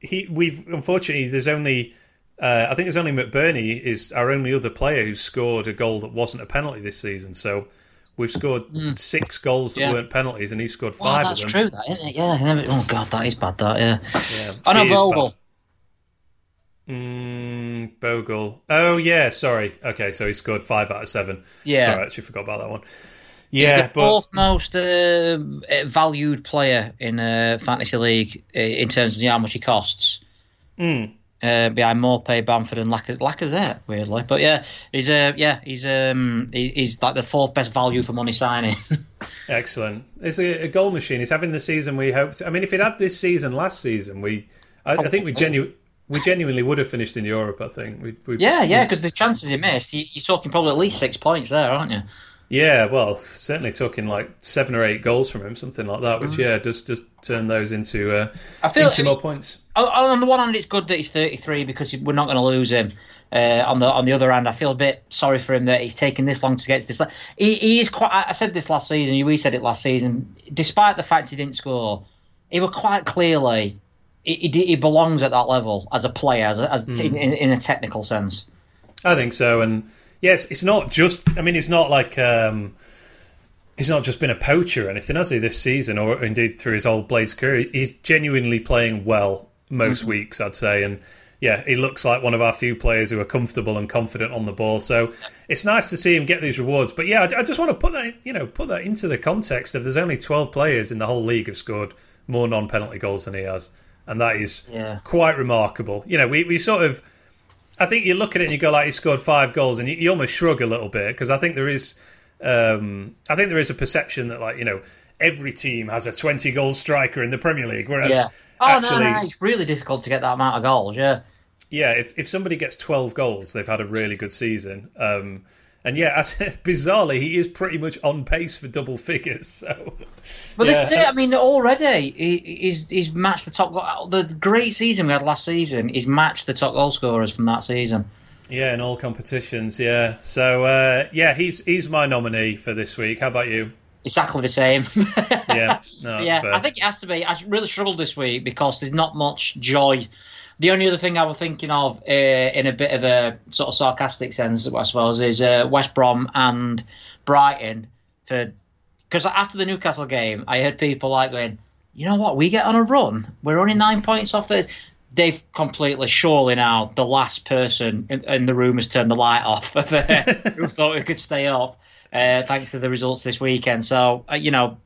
he we've unfortunately there's only uh, I think it's only McBurnie is our only other player who's scored a goal that wasn't a penalty this season. So we've scored mm. six goals that yeah. weren't penalties, and he scored five. Well, that's of them. true, that isn't it? Yeah. Oh god, that is bad. That yeah. Yeah. Oh no, Bogle. Mm, Bogle. Oh yeah, sorry. Okay, so he scored five out of seven. Yeah. Sorry, I actually forgot about that one. Yeah, He's the fourth but... most uh, valued player in uh, fantasy league uh, in terms of how much he costs. Mm. Uh, behind Maupay, Bamford, and Lacazette, weirdly. But yeah, he's uh, yeah, he's um, he, he's like the fourth best value for money signing. [LAUGHS] Excellent. It's a, a, goal machine. He's having the season we hoped. I mean, if he'd had this season last season, we, I, I think we genuinely. We genuinely would have finished in Europe, I think. We, we, yeah, yeah, because the chances he missed, you, you're talking probably at least six points there, aren't you? Yeah, well, certainly talking like seven or eight goals from him, something like that. Which mm. yeah, does does turn those into uh, I feel into more points. On the one hand, it's good that he's 33 because we're not going to lose him. Uh, on the on the other hand, I feel a bit sorry for him that he's taken this long to get to this. He, he is quite. I said this last season. We said it last season. Despite the fact he didn't score, he was quite clearly he, he belongs at that level as a player, as, as mm. in, in, a technical sense. I think so, and yes, it's not just. I mean, it's not like um, he's not just been a poacher or anything, has he? This season, or indeed through his old Blades career, he's genuinely playing well most mm-hmm. weeks, I'd say, and yeah, he looks like one of our few players who are comfortable and confident on the ball. So it's nice to see him get these rewards. But yeah, I, just want to put that you know put that into the context of there's only 12 players in the whole league have scored more non-penalty goals than he has, and that is yeah. quite remarkable. You know, we we sort of I think you look at it and you go like he scored five goals, and you, you almost shrug a little bit because I think there is, um, I think there is a perception that like you know every team has a twenty goal striker in the Premier League, whereas yeah. oh actually, no, no, it's really difficult to get that amount of goals. Yeah, yeah. If if somebody gets twelve goals, they've had a really good season. Um, and yeah, as, [LAUGHS] bizarrely, he is pretty much on pace for double figures. So, but yeah. this is it. I mean, already he's he's matched the top. Goal. The great season we had last season. He's matched the top goal scorers from that season. Yeah, in all competitions. Yeah. So uh, yeah, he's he's my nominee for this week. How about you? Exactly the same. yeah. [LAUGHS] No, yeah. Fair. I think it has to be. I really struggled this week because there's not much joy the only other thing I was thinking of, uh, in a bit of a sort of sarcastic sense, I suppose, is uh, West Brom and Brighton. For because after the Newcastle game, I heard people like going, "You know what? We get on a run. We're only nine points off this." They've completely, surely now, the last person in, in the room has turned the light off [LAUGHS] who thought we could stay up, uh, thanks to the results this weekend. So, uh, you know,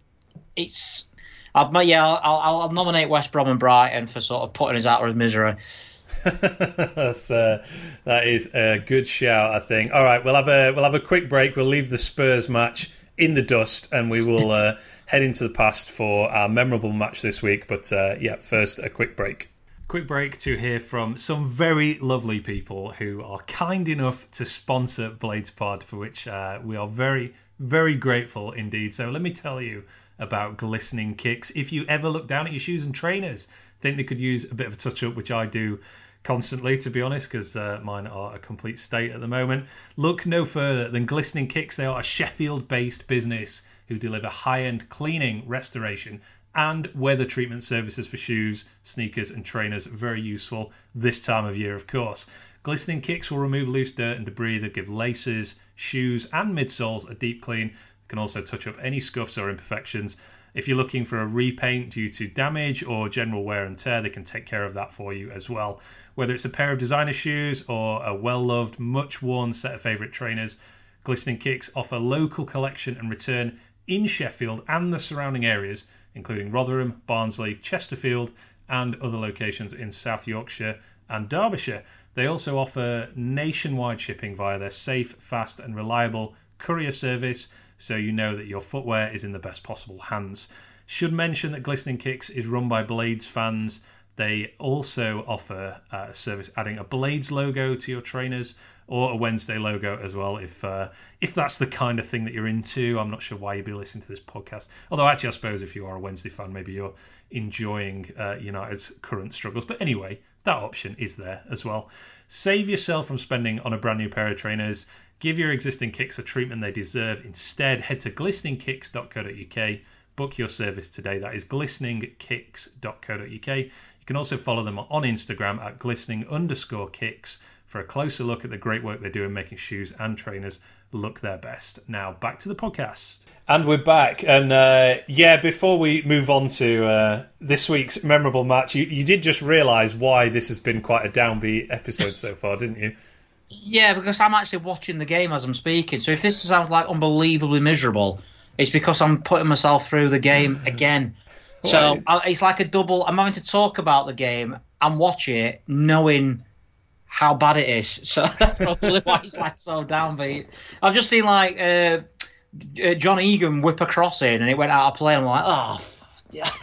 it's I'll, yeah, I'll, I'll, nominate West Brom and Brighton for sort of putting us out of his misery. [LAUGHS] That's uh, that is a good shout, I think. All right, we'll have a we'll have a quick break. We'll leave the Spurs match in the dust, and we will uh, [LAUGHS] head into the past for our memorable match this week. But uh, yeah, first a quick break. Quick break to hear from some very lovely people who are kind enough to sponsor Blades Pod, for which uh, we are very very grateful indeed. So let me tell you about glistening kicks. If you ever look down at your shoes and trainers, think they could use a bit of a touch up, which I do constantly, to be honest, because uh, mine are a complete state at the moment. Look no further than Glistening Kicks. They are a Sheffield based business who deliver high end cleaning, restoration, and weather treatment services for shoes, sneakers, and trainers. Very useful this time of year, of course. Glistening Kicks will remove loose dirt and debris that give laces, shoes, and midsoles a deep clean can also touch up any scuffs or imperfections. If you're looking for a repaint due to damage or general wear and tear, they can take care of that for you as well. Whether it's a pair of designer shoes or a well loved, much worn set of favourite trainers, Glistening Kicks offer local collection and return in Sheffield and the surrounding areas, including Rotherham, Barnsley, Chesterfield, and other locations in South Yorkshire and Derbyshire. They also offer nationwide shipping via their safe, fast, and reliable courier service so you know that your footwear is in the best possible hands. Should mention that Glistening Kicks is run by Blades fans. They also offer uh, a service adding a Blades logo to your trainers or a Wednesday logo as well. If uh, if that's the kind of thing that you're into, I'm not sure why you'd be listening to this podcast. Although actually, I suppose if you are a Wednesday fan, maybe you're enjoying uh, United's current struggles. But anyway, that option is there as well. Save yourself from spending on a brand new pair of trainers. Give your existing kicks a treatment they deserve. Instead, head to glisteningkicks.co.uk. Book your service today. That is glisteningkicks.co.uk. You can also follow them on Instagram at glistening underscore kicks for a closer look at the great work they do in making shoes and trainers look their best. Now, back to the podcast. And we're back. And uh, yeah, before we move on to uh, this week's memorable match, you, you did just realise why this has been quite a downbeat episode so far, didn't you? Yeah, because I'm actually watching the game as I'm speaking. So if this sounds like unbelievably miserable, it's because I'm putting myself through the game [LAUGHS] again. So Right. I, it's like a double. I'm having to talk about the game and watch it, knowing how bad it is. [LAUGHS] So that's probably why it's like so downbeat. I've just seen like uh, uh, John Egan whip a cross in, and it went out of play. And I'm like, oh. Yeah. [LAUGHS]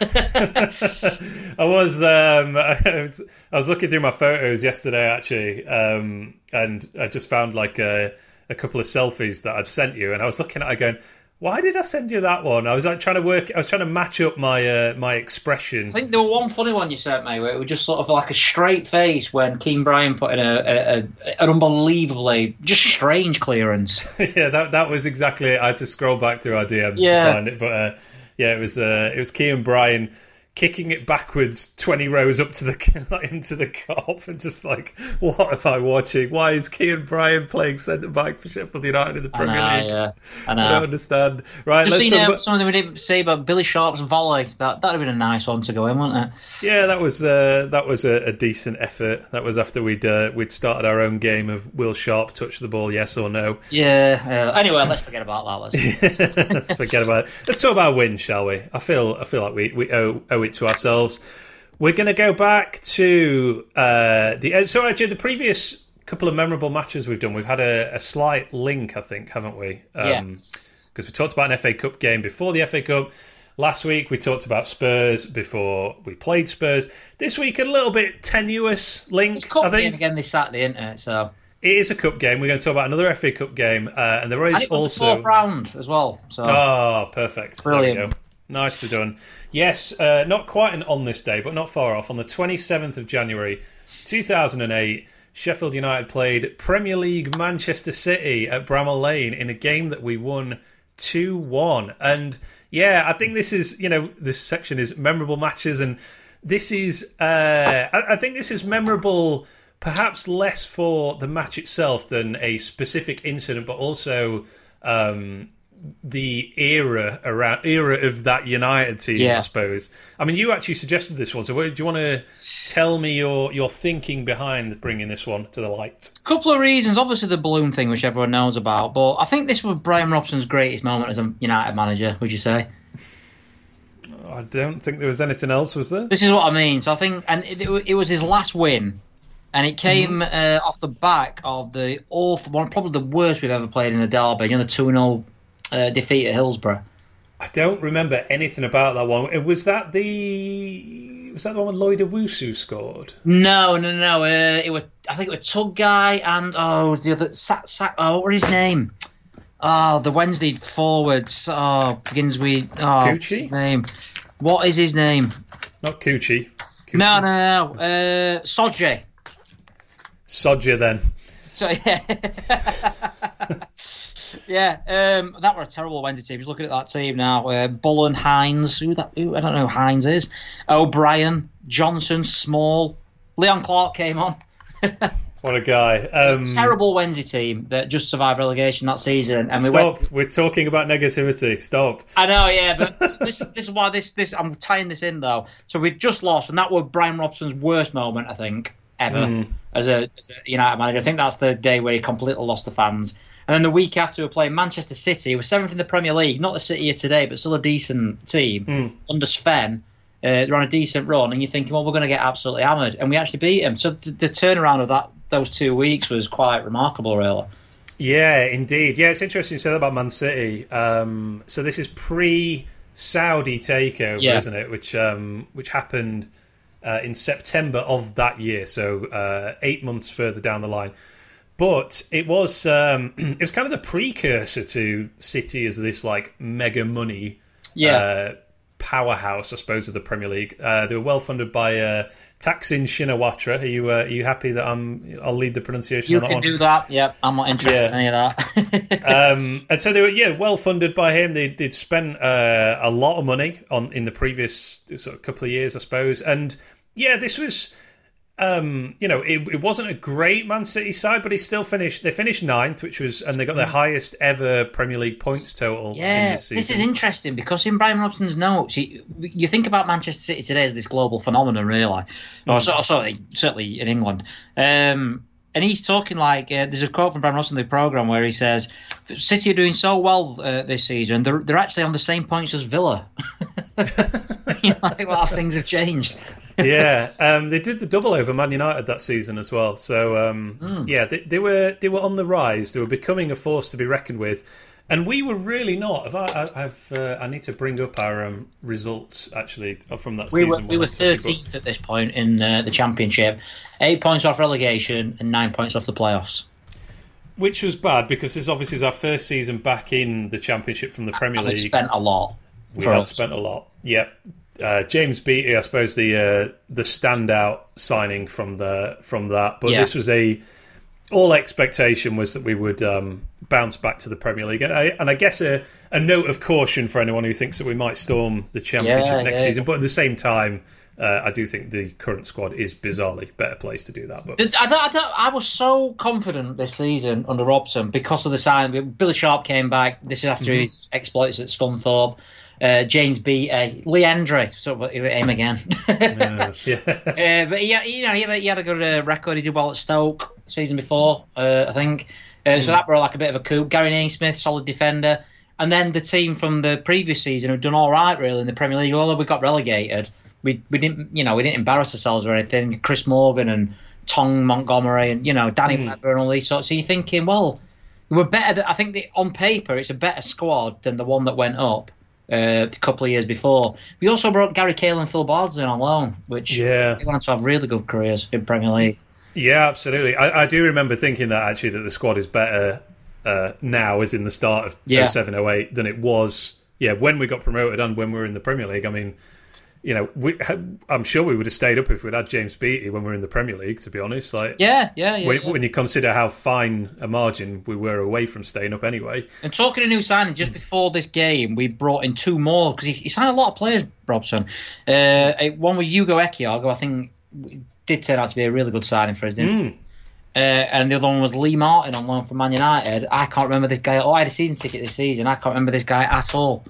I was um, [LAUGHS] I was looking through my photos yesterday actually, um, and I just found like a, a couple of selfies that I'd sent you, and I was looking at it going, "Why did I send you that one?" I was like trying to work, I was trying to match up my uh, my expression. I think there was one funny one you sent me where it was just sort of like a straight face when Kean Bryan put in a, a, a an unbelievably just strange clearance. [LAUGHS] yeah, that that was exactly it. I had to scroll back through our DMs Yeah. to find it, but uh, yeah, it was uh, it was Kean Bryan kicking it backwards twenty rows up to the [LAUGHS] into the Kop, and just like, what am I watching? Why is Kean Bryan playing centre back for Sheffield United in the I Premier know, League? yeah, I I don't understand. Right, Just let's seen talk uh, about- something we didn't say about Billy Sharp's volley. That that'd have been a nice one to go in, wouldn't it? Yeah, that was uh, that was a, a decent effort. That was after we'd uh, we'd started our own game of Will Sharp touch the ball, yes or no. Yeah. Uh, anyway, let's forget about that. Let's. [LAUGHS] Let's forget about it. Let's talk about wins, shall we? I feel I feel like we, we owe owe it to ourselves. We're going to go back to uh, the uh, so actually the previous couple of memorable matches we've done. We've had a, a slight link, I think, haven't we? Um, yes. because we talked about an FA Cup game before the FA Cup. Last week we talked about Spurs before we played Spurs. This week a little bit tenuous link. It's cup I think game again this Saturday, isn't it? So it is a cup game. We're going to talk about another FA Cup game, uh, and there is and was the also fourth round as well. So Oh, perfect. There Brilliant. Nicely done. Yes, uh, not quite an on this day, but not far off. On the 27th of January 2008, Sheffield United played Premier League Manchester City at Bramall Lane in a game that we won 2 1. And yeah, I think this is, you know, this section is memorable matches, and this is, uh, I, I think this is memorable perhaps less for the match itself than a specific incident, but also. Um, the era around era of that United team, I suppose. I mean, you actually suggested this one, so do you want to tell me your your thinking behind bringing this one to the light? A couple of reasons. Obviously, the balloon thing, which everyone knows about. But I think this was Brian Robson's greatest moment as a United manager. Would you say? I don't think there was anything else, was there? This is what I mean. So I think, and it, it was his last win, and it came uh, off the back of the awful one, probably the worst we've ever played in a derby. You know, the two 0 uh, defeat at Hillsborough. I don't remember anything about that one. Was that the was that the one when Lloyd Owusu scored? No, no, no. Uh, it was, I think it was Tudgay and oh, the other Sat Sack, oh, what was his name? Oh, the Wednesday forwards. Oh, begins with oh, his name? What is his name? Not Coochie. Coochie. No, no, no. Uh, Sodje. Sodja then. So yeah, [LAUGHS] [LAUGHS] yeah. Um, that were a terrible Wednesday team. Just looking at that team now. Uh, Bullen, Hines. Who that? Who I don't know. Who Hines is. O'Brien, Johnson, Small. Leon Clarke came on. [LAUGHS] What a guy. Um, terrible Wednesday team that just survived relegation that season, and we Stop. went. We're talking about negativity. Stop. I know, yeah, but [LAUGHS] this this is why this this I'm tying this in though. So we just lost, and that was Brian Robson's worst moment, I think, ever Mm. as, a, as a United manager. I think that's the day where he completely lost the fans. And then the week after, we were playing Manchester City. We're seventh in the Premier League, not the City of today, but still a decent team Mm. under Sven. Uh, they're on a decent run, and you're thinking, well, we're going to get absolutely hammered, and we actually beat them. So th- the turnaround of that those two weeks was quite remarkable, really. Yeah, indeed. Yeah, it's interesting you said that about Man City. Um, so this is pre-Saudi takeover, Yeah. isn't it? Which um, which happened uh, in September of that year, so uh, eight months further down the line. But it was um, [CLEARS THROAT] it was kind of the precursor to City as this like mega money Yeah. uh, powerhouse, I suppose, of the Premier League. Uh, they were well funded by uh, Thaksin Shinawatra. Are you uh, are you happy that I'm? I'll lead the pronunciation You on that can one. do that. Yep, I'm not interested Yeah. in any of that. [LAUGHS] um, and so they were, yeah, well funded by him. They, they'd spent uh, a lot of money on in the previous sort of couple of years, I suppose. And yeah, this was. Um, you know, it, it wasn't a great Man City side, but he still finished. They finished ninth, which was, and they got their highest ever Premier League points total. Yeah, this, this, is interesting because in Brian Robson's notes, you, you think about Manchester City today as this global phenomenon, really, or so, certainly, certainly in England. Um, and he's talking like uh, there's a quote from Brian Robson in the program where he says, "City are doing so well uh, this season. They're they're actually on the same points as Villa. [LAUGHS] [LAUGHS] you know, like, wow, things have changed. Yeah, um, they did the double over Man United that season as well. So um, Hmm. yeah, they, they were they were on the rise. They were becoming a force to be reckoned with, and we were really not. If I, I, I've uh, I need to bring up our um, results actually from that We season. were we were I'm talking about- thirteenth at this point in uh, the championship, eight points off relegation and nine points off the playoffs. which was bad because this obviously is our first season back in the championship from the Premier League. spent a lot. we had us. spent a lot. Yep. Uh, James Beattie, I suppose the uh, the standout signing from the from that, but Yeah. this was a all expectation was that we would um, bounce back to the Premier League, and I, and I guess a, a note of caution for anyone who thinks that we might storm the Championship Yeah, next yeah, season. But at the same time, uh, I do think the current squad is bizarrely better place to do that. But I, don't, I, don't, I was so confident this season under Robson because of the sign. Billy Sharp came back. This is after Mm-hmm. his exploits at Scunthorpe. Uh, James B. Uh, Leandre, so aim again. [LAUGHS] uh, yeah, Uh, but yeah, you know, he had, a, he had a good uh, record. He did well at Stoke season before, uh, I think. Uh, Hmm. So that brought like a bit of a coup. Gary Naismith, solid defender, and then the team from the previous season had done all right really in the Premier League. Although we got relegated, we we didn't you know we didn't embarrass ourselves or anything. Chris Morgan and Tong Montgomery and you know Danny Hmm. Webber and all these sorts. So you're thinking, well, we're better. Than, I think the, on paper it's a better squad than the one that went up. Uh, a couple of years before, we also brought Gary Cahill and Phil Bards in on loan, which Yeah. they wanted to have really good careers in Premier League. yeah, absolutely. I, I do remember thinking that actually that the squad is better uh, now, as in the start of Yeah. 07, 08, than it was. Yeah, when we got promoted and when we were in the Premier League. I mean, you know, we, I'm sure we would have stayed up if we'd had James Beattie when we were in the Premier League. To be honest, like Yeah, yeah, yeah. when, yeah. when you consider how fine a margin we were away from staying up anyway. And talking of new signings, just before this game, we brought in two more because he, he signed a lot of players, Robson. Uh, one with Ugo Ehiogu, who I think did turn out to be a really good signing for us, didn't? Mm. Uh, and the other one was Lee Martin on loan from Man United. I can't remember this guy. Oh, I had a season ticket this season. I can't remember this guy at all.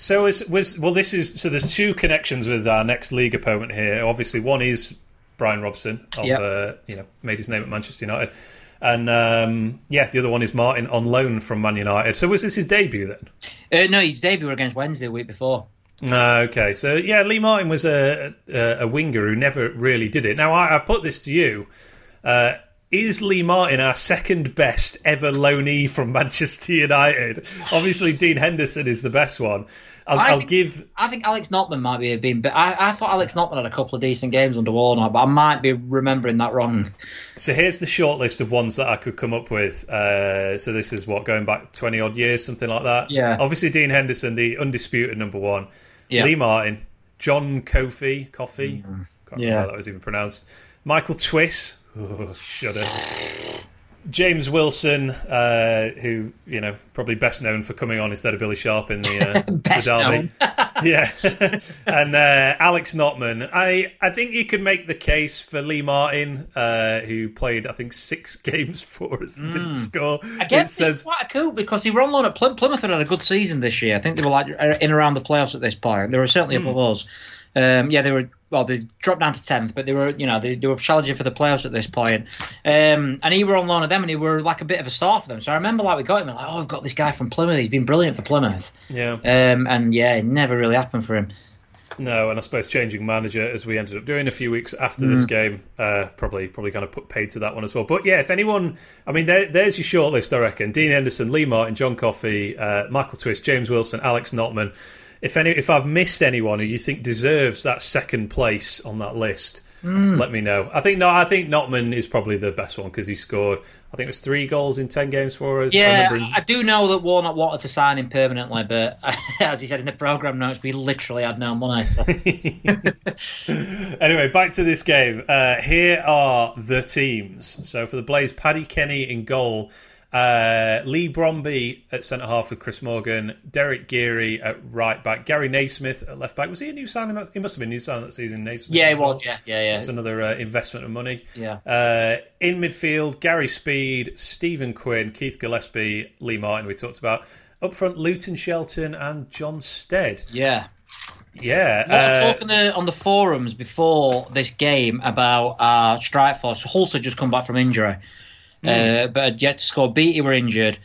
So is was well. This is so. There's two connections with our next league opponent here. Obviously, one is Brian Robson of Yep. uh, you know made his name at Manchester United, and um, yeah, the other one is Martin on loan from Man United. So was this his debut then? Uh, no, his debut were against Wednesday the week before. Ah, okay, so yeah, Lee Martin was a, a a winger who never really did it. Now I, I put this to you: uh, Is Lee Martin our second best ever loanee from Manchester United? Obviously, Dean Henderson is the best one. I'll, I I'll think- give I think Alex Notman might be a been, but I, I thought Alex Notman had a couple of decent games under Warnock, but I might be remembering that wrong. So here's the short list of ones that I could come up with. Uh, so this is what going back twenty odd years, something like that. Yeah. Obviously, Dean Henderson, the undisputed number one. Yeah. Lee Martin, John Kofi, Coffee. Can't remember Yeah. how that was even pronounced. Michael Twiss. [LAUGHS] Oh, shudder. James Wilson, uh, who you know probably best known for coming on instead of Billy Sharp in the, uh, [LAUGHS] the derby. [LAUGHS] yeah, and uh, Alex Notman. I I think you could make the case for Lee Martin, uh, who played I think six games for us and didn't score. I guess it says it's quite cool because he were on loan at Plymouth and had a good season this year. I think they were like in around the playoffs at this point. They were certainly Hmm. above us. Um, yeah, they were. Well, they dropped down to tenth, but they were, you know, they, they were challenging for the playoffs at this point. Um, and he were on loan at them, and he were like a bit of a star for them. So I remember like we got him, and like, oh, we've got this guy from Plymouth. He's been brilliant for Plymouth. yeah. Um, and yeah, it never really happened for him. No, and I suppose changing manager as we ended up doing a few weeks after this game, uh, probably probably kind of put paid to that one as well. But yeah, if anyone, I mean, there, there's your shortlist, I reckon. Dean Henderson, Lee Martin, John Coffey, uh, Michael Twiss, James Wilson, Alex Notman. If any, if I've missed anyone who you think deserves that second place on that list, let me know. I think no, I think Notman is probably the best one because he scored. I think it was three goals in ten games for us. I Yeah, in- I do know that Warnock wanted to sign him permanently, but [LAUGHS] as he said in the program notes, we literally had no money. So. [LAUGHS] anyway, back to this game. Uh, here are the teams. So for the Blades, Paddy Kenny in goal. Uh, Lee Bromby at centre half with Chris Morgan, Derek Geary at right back, Gary Naismith at left back. Was he a new signing? That he must have been a new signing that season. Naismith. Yeah, well. was. Yeah, yeah, yeah. That's another uh, investment of money. Yeah. Uh, in midfield, Gary Speed, Stephen Quinn, Keith Gillespie, Lee Martin. We talked about up front, Luton Shelton and John Stead. Yeah. Yeah. Lot of uh, talk on the, on the forums before this game about our strike force. Hulse had just come back from injury, Hmm. uh, but had yet to score. Beattie were injured.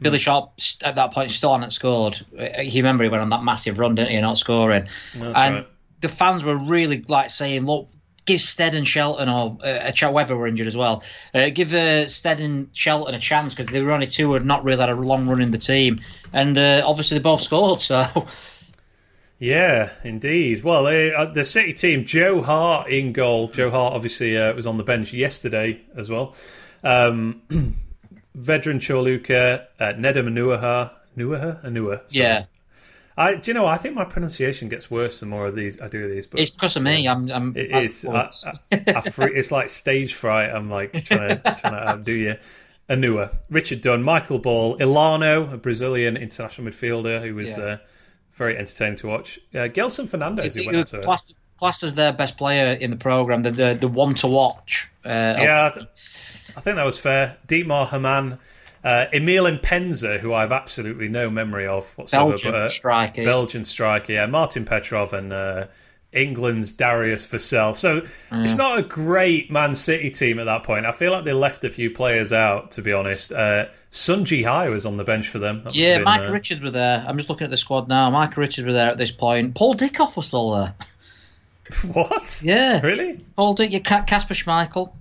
Billy Sharp at that point still hadn't scored. He remember he went on that massive run, didn't he? Not scoring, That's and right. the fans were really like saying, "Look, give Stead and Shelton or uh, Chat Webber were injured as well. Uh, give uh, Stead and Shelton a chance because they were only two who had not really had a long run in the team, and uh, obviously they both scored. So Yeah, indeed. Well, uh, the City team, Joe Hart in goal. Joe Hart obviously uh, was on the bench yesterday as well. Um, [CLEARS THROAT] Vedran Ćorluka, uh, Nedum Anuaha. Nuaha? Anua. sorry. yeah, I, do you know, I think my pronunciation gets worse the more of these I do these. But it's because of me. I'm. I'm It is. I, I, I fre- it's like stage fright. I'm like trying to, trying to outdo you. Anua, Richard Dunne, Michael Ball, Elano, a Brazilian international midfielder who was Yeah. uh, very entertaining to watch. Uh, Gelson Fernandes, who went on was to classed, classed as their best player in the program, the the, the one to watch. Uh, Yeah, I, think that was fair. Dietmar Hamann, uh, Emile Mpenza, who I have absolutely no memory of whatsoever. Belgian but, uh, striker. Belgian striker, yeah. Martin Petrov and uh, England's Darius Vassell. So it's not a great Man City team at that point. I feel like they left a few players out, to be honest. Uh, Sun Ji Hai was on the bench for them. That yeah, been, Mike uh, Richards were there. I'm just looking at the squad now. Mike Richards were there at this point. Paul Dickov was still there. [LAUGHS] What? Yeah, Really? Paul Dick, Kasper Schmeichel,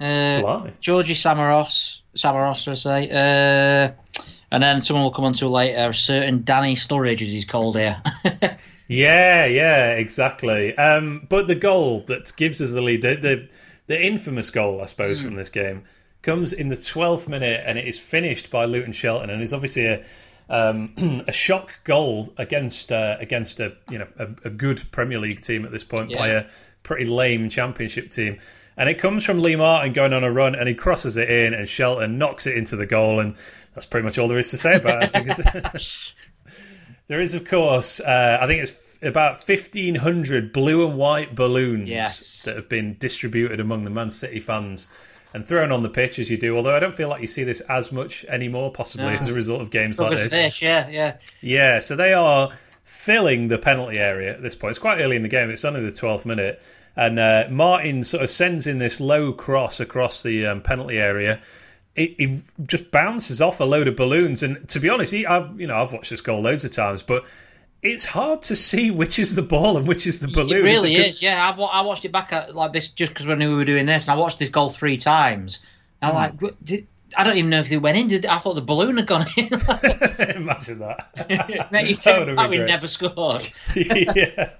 uh. Georgie Samaros, Samaros, I say, uh, and then someone will come on to later. A certain Danny Sturridge, as he's called here. [LAUGHS] Yeah, yeah, exactly. Um, but the goal that gives us the lead, the the, the infamous goal, I suppose, from this game, comes in the twelfth minute, and it is finished by Luton Shelton, and is obviously a um, [CLEARS THROAT] a shock goal against uh, against a you know a, a good Premier League team at this point by a pretty lame Championship team. And it comes from Lee Martin going on a run, and he crosses it in, and Shelton knocks it into the goal, and that's pretty much all there is to say about it. I think it's- [LAUGHS] There is, of course, uh, I think it's about 1,500 blue and white balloons Yes. that have been distributed among the Man City fans and thrown on the pitch as you do. Although I don't feel like you see this as much anymore, possibly No. as a result of games like this. this, yeah, yeah. Yeah, so they are filling the penalty area at this point. It's quite early in the game. It's only the 12th minute. And uh, Martin sort of sends in this low cross across the um, penalty area. It, it just bounces off a load of balloons. And to be honest, he, I've, you know, I've watched this goal loads of times, but it's hard to see which is the ball and which is the balloon. It really is. Yeah, I, I watched it back at like this just because we knew we were doing this, and I watched this goal three times. And I'm Hmm. like, did, I don't even know if they went in. Did I thought the balloon had gone in? [LAUGHS] Imagine that. [LAUGHS] Mate, That turns would've out been we great. never scored. [LAUGHS] yeah,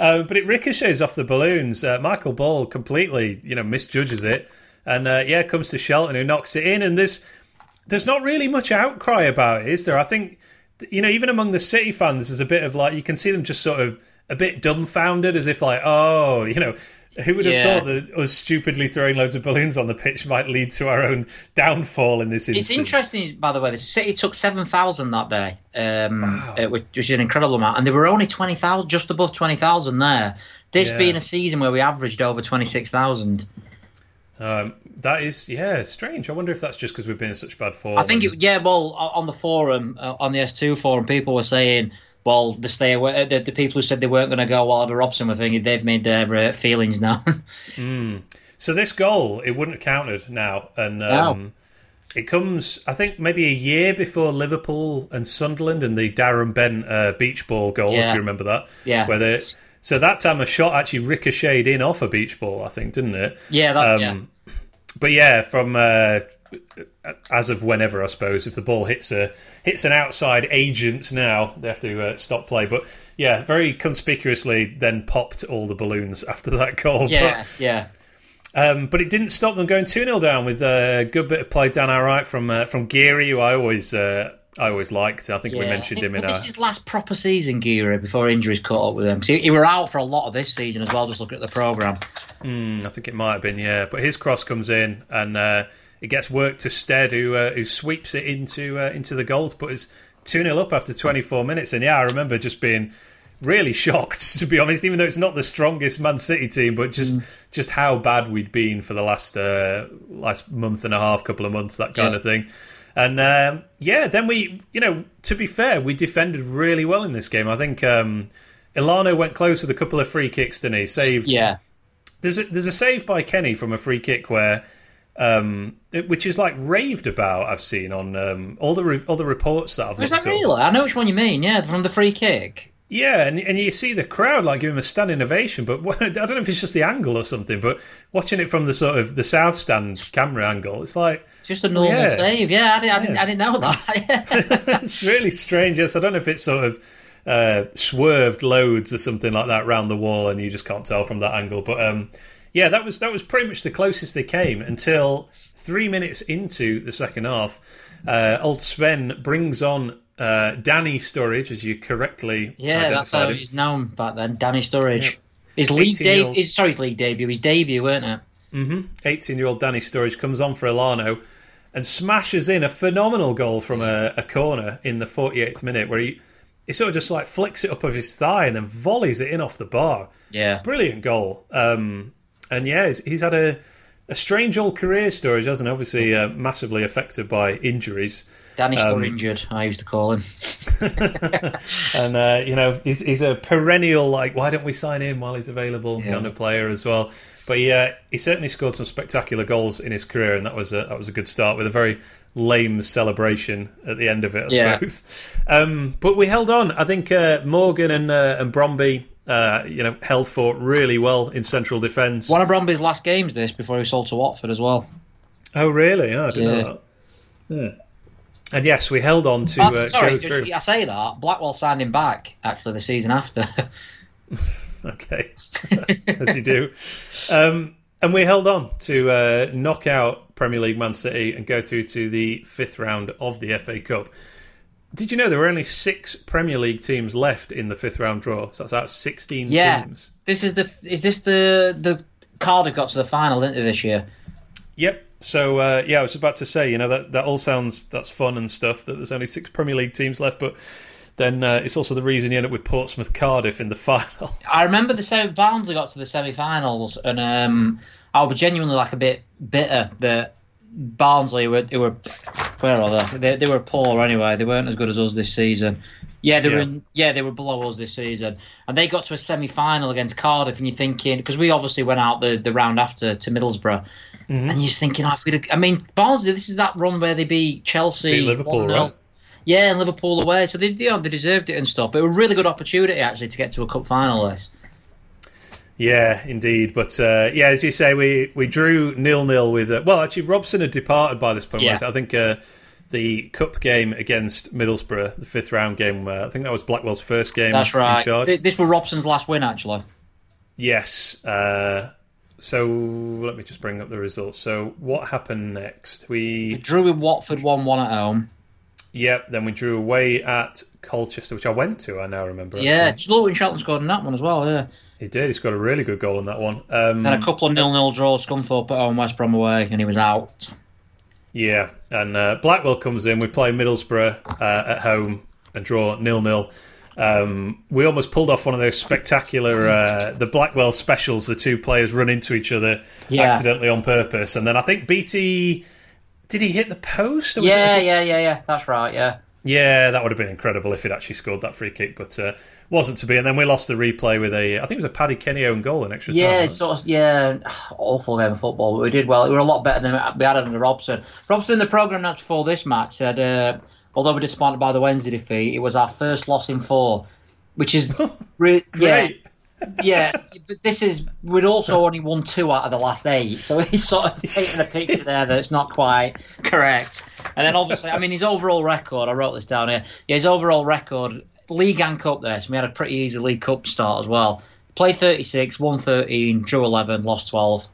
um, but it ricochets off the balloons. Uh, Michael Ball completely, you know, misjudges it, and uh, yeah, comes to Shelton who knocks it in. And there's there's not really much outcry about it, is there? I think you know, even among the City fans, there's a bit of like you can see them just sort of a bit dumbfounded, as if like, oh, you know. Who would have Yeah. thought that us stupidly throwing loads of balloons on the pitch might lead to our own downfall in this instance? It's interesting, by the way. The City took seven thousand that day, um, uh, which which is an incredible amount, and there were only twenty thousand, just above twenty thousand there. This Yeah. being a season where we averaged over twenty six thousand. Um, that is, yeah, strange. I wonder if that's just because we've been in such bad form. I think, it, yeah. Well, on the forum, uh, on the S two forum, people were saying, well, the stay away. uh, The, the people who said they weren't going to go, Oliver Robson were thinking they've made their uh, feelings known. [LAUGHS] So this goal, it wouldn't have counted now, and um, it comes, I think, maybe a year before Liverpool and Sunderland and the Darren Bent uh, beach ball goal, if you remember that. Yeah. Where they, so that time a shot actually ricocheted in off a beach ball, I think, didn't it? yeah, that, Um, yeah. But yeah, from uh, as of whenever, I suppose, if the ball hits a hits an outside agent now, they have to uh, stop play. But yeah, very conspicuously, then popped all the balloons [LAUGHS] after that goal. Yeah, But, yeah. um, but it didn't stop them going 2 0 down with a good bit of play down our right from uh, from Geary, who I always uh, I always liked. I think we mentioned think, him in well, our. This is his last proper season, Geary, before injuries caught up with him. Because he, he were out for a lot of this season as well. Just looking at the program. Mm, I think it might have been, yeah. But his cross comes in and uh, it gets worked to Stead, who uh, who sweeps it into uh, into the goal to put us two 0 up after 24 minutes. And yeah, I remember just being really [LAUGHS] shocked to be honest, even though it's not the strongest Man City team, but just mm. just how bad we'd been for the last uh, last month and a half, couple of months, that kind yeah. of thing. And um, yeah, then we, you know, to be fair, we defended really well in this game. I think um, Elano went close with a couple of free kicks, didn't he? Saved. Yeah. There's a, there's a save by Kenny from a free kick where, um, which is like raved about. I've seen on um, all the re- all the reports that I've. Is that really? I know which one you mean. Yeah, from the free kick. Yeah, and, and you see the crowd like give him a standing ovation, but [LAUGHS] what, I don't know if it's just the angle or something. But watching it from the sort of the south stand camera angle, it's like just a normal yeah. save. Yeah, I, didn't, I, didn't, I didn't know that. [LAUGHS] [LAUGHS] it's really strange. Yes, I don't know if it's sort of uh, swerved loads or something like that around the wall, and you just can't tell from that angle. But um, yeah, that was that was pretty much the closest they came until three minutes into the second half. Uh, old Sven brings on uh, Danny Sturridge, as you correctly yeah, that's how he's known back then. Danny Sturridge. Yep. His league debut, sorry, his league debut, his debut, weren't it? Mm-hmm. 18 year old Danny Sturridge comes on for Elano and smashes in a phenomenal goal from a, a, corner in the 48th minute where he, he sort of just like flicks it up of his thigh and then volleys it in off the bar. Yeah. Brilliant goal. Um, and yeah, he's, he's, had a, a strange old career story, hasn't he? Obviously, uh, massively affected by injuries. Danny's still um, injured. I used to call him. [LAUGHS] and uh, you know, he's, he's a perennial like, why don't we sign him while he's available yeah. kind of player as well. But he uh, he certainly scored some spectacular goals in his career, and that was a, that was a good start with a very lame celebration at the end of it, I yeah. suppose. Um, but we held on. I think uh, Morgan and uh, and Bromby. Uh, you know, held fort really well in central defence. One of Bromby's last games, this before he sold to Watford as well. Oh, really? Oh, I didn't yeah. know that. Yeah. And yes, we held on to uh, sorry, go through. I say that Blackwell signed him back actually the season after. [LAUGHS] okay, [LAUGHS] as you do. Um, and we held on to uh, knock out Premier League Man City and go through to the fifth round of the FA Cup. Did you know there were only six Premier League teams left in the fifth round draw? So that's out of sixteen yeah. teams. This is the is this the the Cardiff got to the final, didn't they, this year? Yep, so uh, yeah, I was about to say, you know, that that all sounds that's fun and stuff. That there's only six Premier League teams left, but then uh, it's also the reason you end up with Portsmouth Cardiff in the [LAUGHS] final. I remember the semi Barnsley got to the semi-finals, and um, I was genuinely like a bit bitter that Barnsley were they were where are they? they? They were poor anyway. They weren't as good as us this season. Yeah, they yeah. were in, yeah they were below us this season, and they got to a semi-final against Cardiff. And you're thinking because we obviously went out the, the round after to Middlesbrough, Mm-hmm. And you're just thinking, oh, if I mean, Barnsley, this is that run where they beat Chelsea, beat Liverpool, right? Yeah, and Liverpool away. So they, you know, they deserved it and stuff. But it was a really good opportunity actually to get to a cup final. This. Yeah, indeed. But uh, yeah, as you say, we we drew nil nil with. Uh, well, actually, Robson had departed by this point. Yeah. I think uh, the cup game against Middlesbrough, the fifth round game. Uh, I think that was Blackwell's first game. That's right. This was Robson's last win, actually. Yes. Uh, so let me just bring up the results. So what happened next? We, we drew with Watford one one at home. Yep. Then we drew away at Colchester, which I went to. I now remember. Yeah, Luton Shelton scored in that one as well. Yeah. He did. He scored a really good goal in that one. Um, then a couple of nil-nil draws, Scunthorpe at home, West Brom away, and he was out. Yeah, and uh, Blackwell comes in. We play Middlesbrough uh, at home and draw nil-nil. Um, we almost pulled off one of those spectacular uh, the Blackwell specials. The two players run into each other yeah. accidentally on purpose, and then I think Beattie did he hit the post? yeah, yeah, yeah, yeah. That's right. Yeah. Yeah, that would have been incredible if he'd actually scored that free kick, but uh, wasn't to be. And then we lost the replay with a, I think it was a Paddy Kenny own goal in extra yeah, time. Yeah, sort of, yeah, [SIGHS] awful game of football, but we did well. We were a lot better than we had under Robson. Robson in the program notes before this match said uh, although we're disappointed by the Wednesday defeat, it was our first loss in four, which is [LAUGHS] re- yeah. Yeah, but this is we'd also [LAUGHS] only won two out of the last eight, so he's sort of [LAUGHS] painting a picture there that's not quite correct. And then obviously, I mean, his overall record. I wrote this down here. Yeah, his overall record, league and cup. There, so we had a pretty easy league cup start as well. Played 36, won 13, drew 11, lost 12.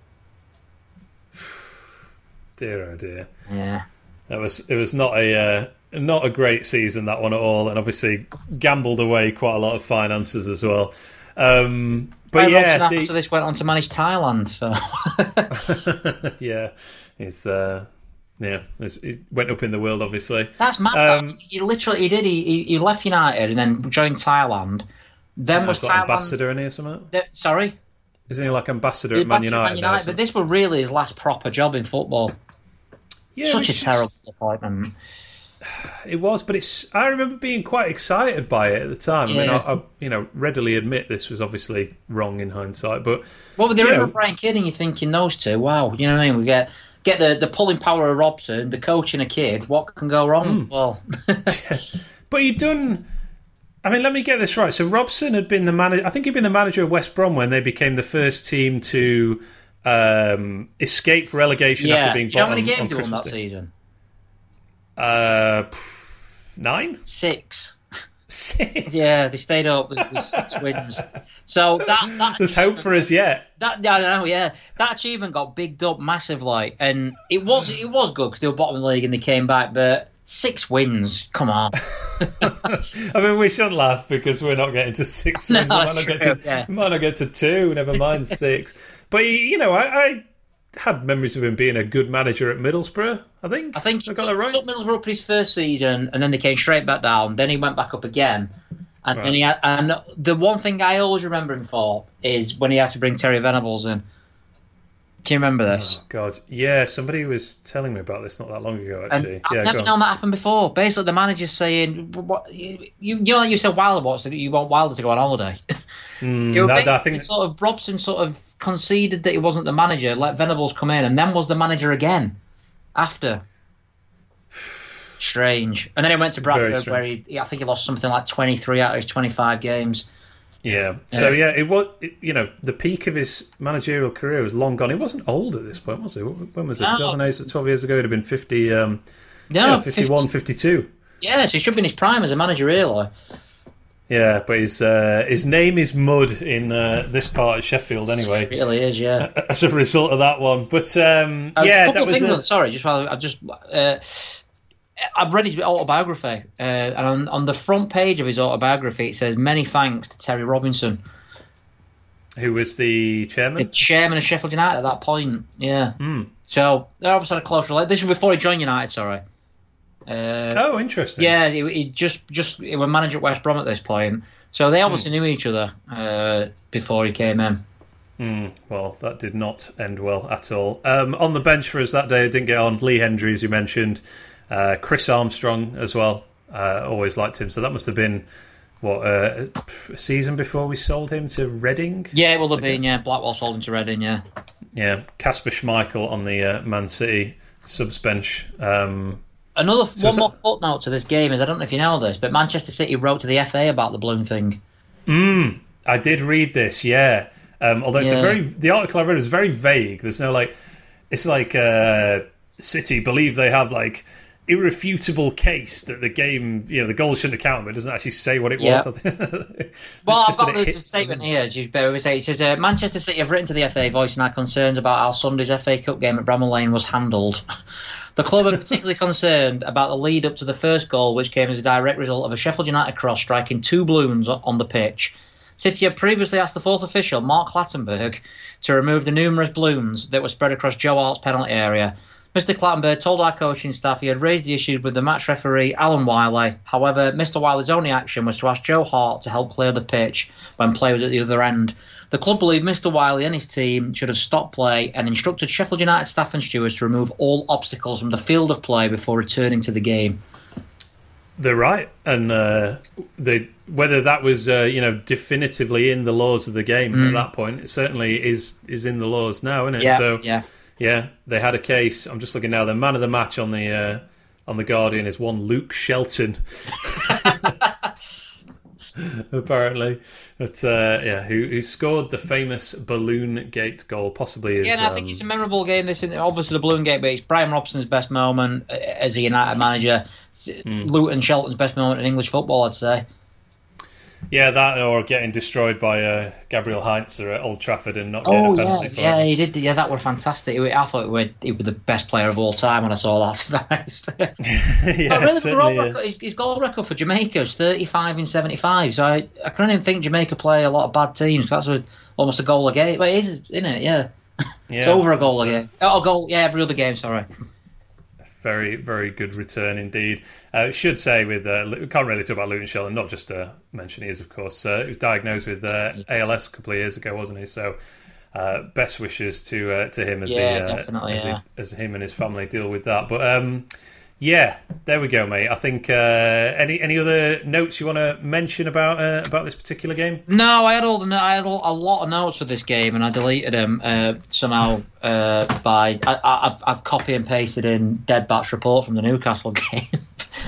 [SIGHS] Dear oh dear. Yeah. That was it was not a uh, not a great season that one at all, and obviously gambled away quite a lot of finances as well. Um, but yeah, the- after this went on to manage Thailand. So. [LAUGHS] yeah, it's uh, yeah, it's, it went up in the world, obviously. That's mad. Um, he literally he did. He, he left United and then joined Thailand. Then was like Thailand? ambassador in here, something. th- sorry, Isn't he like ambassador he at Man United? Man United. But this was really his last proper job in football. Yeah, Such a terrible appointment. It was, but it's. I remember being quite excited by it at the time. I mean, I, I, you know, readily admit this was obviously wrong in hindsight, but Well, with the You ring know- of Brian Kidd, and you're thinking those two. Wow, you know what I mean? We get get the the pulling power of Robson, the coaching a Kidd. What can go wrong? Hmm. Well, [LAUGHS] [LAUGHS] but you done. I mean, let me get this right. So Robson had been the manager. I think he'd been the manager of West Brom when they became the first team to um, escape relegation yeah. after being know how bottom many on games he won Christmas that season? Uh, nine. Six. Six. [LAUGHS] Yeah, they stayed up with, with six wins. So that that There's hope for us yet. That I don't know, yeah. That achievement got bigged up massively, like, and it was it was good because they were bottom of the league and they came back. But six wins, come on. [LAUGHS] I mean, we shouldn't laugh because we're not getting to six [LAUGHS] No, wins. we might not get to, yeah. might not get to two. Never mind six. But you know, I, I had memories of him being a good manager at Middlesbrough. I think. I think he I got took, right. took Middlesbrough up his first season, and then they came straight back down. Then he went back up again, and Right. then he had, and the one thing I always remember him for is when he had to bring Terry Venables in. Do you remember this? Oh, God, yeah. Somebody was telling me about this not that long ago. And Actually, I've yeah. never known that happen before. Basically, the manager's saying, "What you you, know, you said Wilder wants to, you want Wilder to go on holiday." [LAUGHS] Mm, You were that- I think sort of Robson sort of conceded that he wasn't the manager, let Venables come in, and then was the manager again after. Strange. And then he went to Bradford, where he, I think he lost something like twenty three out of his twenty five games. Yeah. So yeah, it was. It, you know, the peak of his managerial career was long gone. He wasn't old at this point, was he? When was this? No. 2008, so 12 years ago. He'd have been 50. Um, No, yeah, 51, 52. Yeah, so he should be in his prime as a manager, really. Yeah, but his uh, his name is mud in uh, this part of Sheffield anyway. It really is, yeah. [LAUGHS] As a result of that one, but um, Uh, yeah, a couple that of was things. a- on- sorry, just while I've just uh, I've read his autobiography, uh, and on, on the front page of his autobiography, it says many thanks to Terry Robinson, who was the chairman? the chairman. of Sheffield United at that point. Yeah. Hmm. So they're obviously had a close relationship. This was before he joined United. Sorry. Uh, Oh, interesting. yeah, he, he just just he was manager at West Brom at this point, so they obviously knew each other uh, before he came in. Hmm, well, that did not end well at all. Um, on the bench for us that day, I didn't get on. Lee Hendrie, as you mentioned, uh, Chris Armstrong as well. Uh, always liked him. So that must have been what uh, a season before we sold him to Reading. Yeah, it will have been. Yeah, Blackwell sold him to Reading. Yeah. Yeah, Kasper Schmeichel on the uh, Man City subs bench. Um, Another So one is more that- footnote to this game is I don't know if you know this, but Manchester City wrote to the FA about the balloon thing. I did read this, yeah. Um, although it's a very the article I read is very vague. There's no like, it's like uh, City believe they have like irrefutable case that the game, you know, the goal shouldn't have counted, but it doesn't actually say what it Yeah. was. [LAUGHS] I think. It's Well, I've that got hit- statement here. Just bear with me. It says uh, Manchester City have written to the FA voicing our concerns about how Sunday's FA Cup game at Bramall Lane was handled. [LAUGHS] The club are particularly concerned about the lead up to the first goal, which came as a direct result of a Sheffield United cross striking two balloons on the pitch. City had previously asked the fourth official, Mark Clattenburg, to remove the numerous balloons that were spread across Joe Hart's penalty area. Mr. Clattenburg told our coaching staff he had raised the issue with the match referee, Alan Wiley. However, Mr. Wiley's only action was to ask Joe Hart to help clear the pitch when play was at the other end. The club believe Mr. Wiley and his team should have stopped play and instructed Sheffield United staff and stewards to remove all obstacles from the field of play before returning to the game. They're right, and uh, they whether that was uh, you know definitively in the laws of the game at that point, it certainly is is in the laws now, isn't it? Mm. Yeah, so yeah. yeah, they had a case. I'm just looking now. The man of the match on the uh, on the Guardian is one Luke Shelton. [LAUGHS] [LAUGHS] Apparently, but uh, yeah, who who scored the famous balloon gate goal? Possibly is Yeah, I think um, it's a memorable game. This is obviously the balloon gate, but it's Brian Robson's best moment uh, as a United manager. Hmm. Luton Shelton's best moment in English football, I'd say. Yeah, that or getting destroyed by uh, Gabriel Heinze at Old Trafford and not getting Oh a yeah, penalty for yeah, it. he did. Yeah, that was fantastic. I thought he was, he was the best player of all time when I saw that. [LAUGHS] To be honest. [LAUGHS] yeah, But really, goal record, his, his goal record for Jamaica is 35 in 75. So I, I couldn't even think Jamaica play a lot of bad teams. That's a, almost a goal a game. Well, it is, isn't it? Yeah. [LAUGHS] yeah, It's over a goal a uh, game. Oh, a goal. Yeah, every other game. Sorry. Very, very good return indeed. Uh, should say with uh, we can't really talk about Luton Shell and not just to mention he is of course uh, he was diagnosed with uh, ALS a couple of years ago, wasn't he? So uh, best wishes to uh, to him as Yeah, he, uh, as, yeah. he, as him and his family deal with that. But um, yeah, there we go, mate. I think uh, any any other notes you want to mention about uh, about this particular game? No, I had all the I had a a lot of notes for this game, and I deleted them uh, somehow uh, by I, I, I've, I've copy and pasted in Dead Batch report from the Newcastle [LAUGHS] game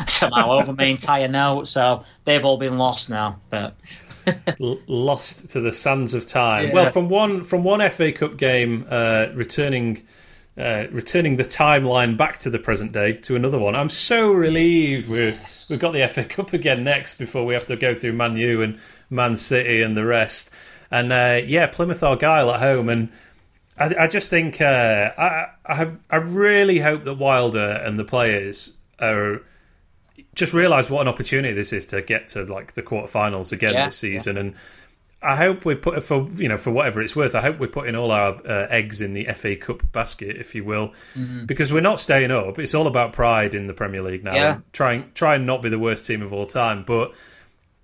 somehow over my entire note, So they've all been lost now. But [LAUGHS] L- lost to the sands of time. Yeah. Well, from one from one FA Cup game, uh, returning uh, returning the timeline back to the present day to another one. I'm so relieved we're, we've got the FA Cup again next before we have to go through Man U and Man City and the rest. And uh, yeah, Plymouth Argyle at home and. I, I just think uh, I, I I really hope that Wilder and the players are just realise what an opportunity this is to get to like the quarterfinals again Yeah, this season, and I hope we put for you know for whatever it's worth. I hope we're putting all our uh, eggs in the FA Cup basket, if you will, Mm-hmm. because we're not staying up. It's all about pride in the Premier League now. Yeah. and Try and not be the worst team of all time, but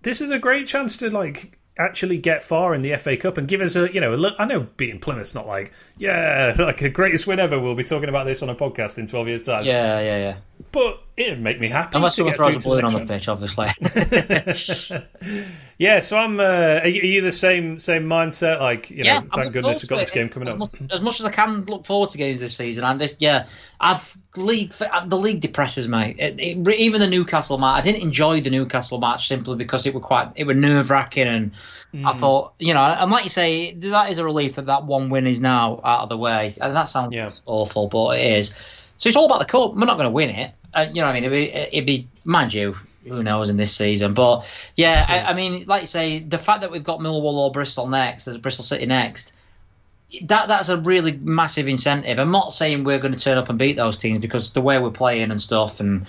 this is a great chance to like actually get far in the FA Cup and give us a you know a look. I know beating Plymouth's not like yeah [LAUGHS] like a greatest win ever. We'll be talking about this on a podcast in twelve years time. yeah, yeah, yeah. But it'd make me happy. Unless someone get throws through a balloon on the pitch, obviously. [LAUGHS] Yeah, so I'm. Uh, are, you, are you the same same mindset? Like you know, yeah, thank goodness we've got this game coming as up. Much, as much as I can look forward to games this season, and this, yeah, I've league the league depresses me. It, it, even the Newcastle match, I didn't enjoy the Newcastle match simply because it were quite it were nerve wracking, and I Mm. thought, you know, and like you say, that is a relief that that one win is now out of the way, and that sounds Yeah. awful, but it is. So it's all about the cup. We're not going to win it. Uh, you know, what I mean, it'd be, it'd be, mind you, who knows in this season. But yeah, I, I mean, like you say, the fact that we've got Millwall or Bristol next, there's Bristol City next. That that's a really massive incentive. I'm not saying we're going to turn up and beat those teams because the way we're playing and stuff, and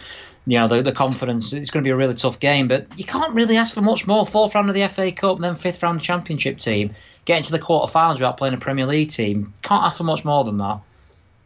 you know the the confidence, it's going to be a really tough game. But you can't really ask for much more. Fourth round of the FA Cup, and then fifth round Championship team, getting to the quarterfinals without playing a Premier League team. Can't ask for much more than that.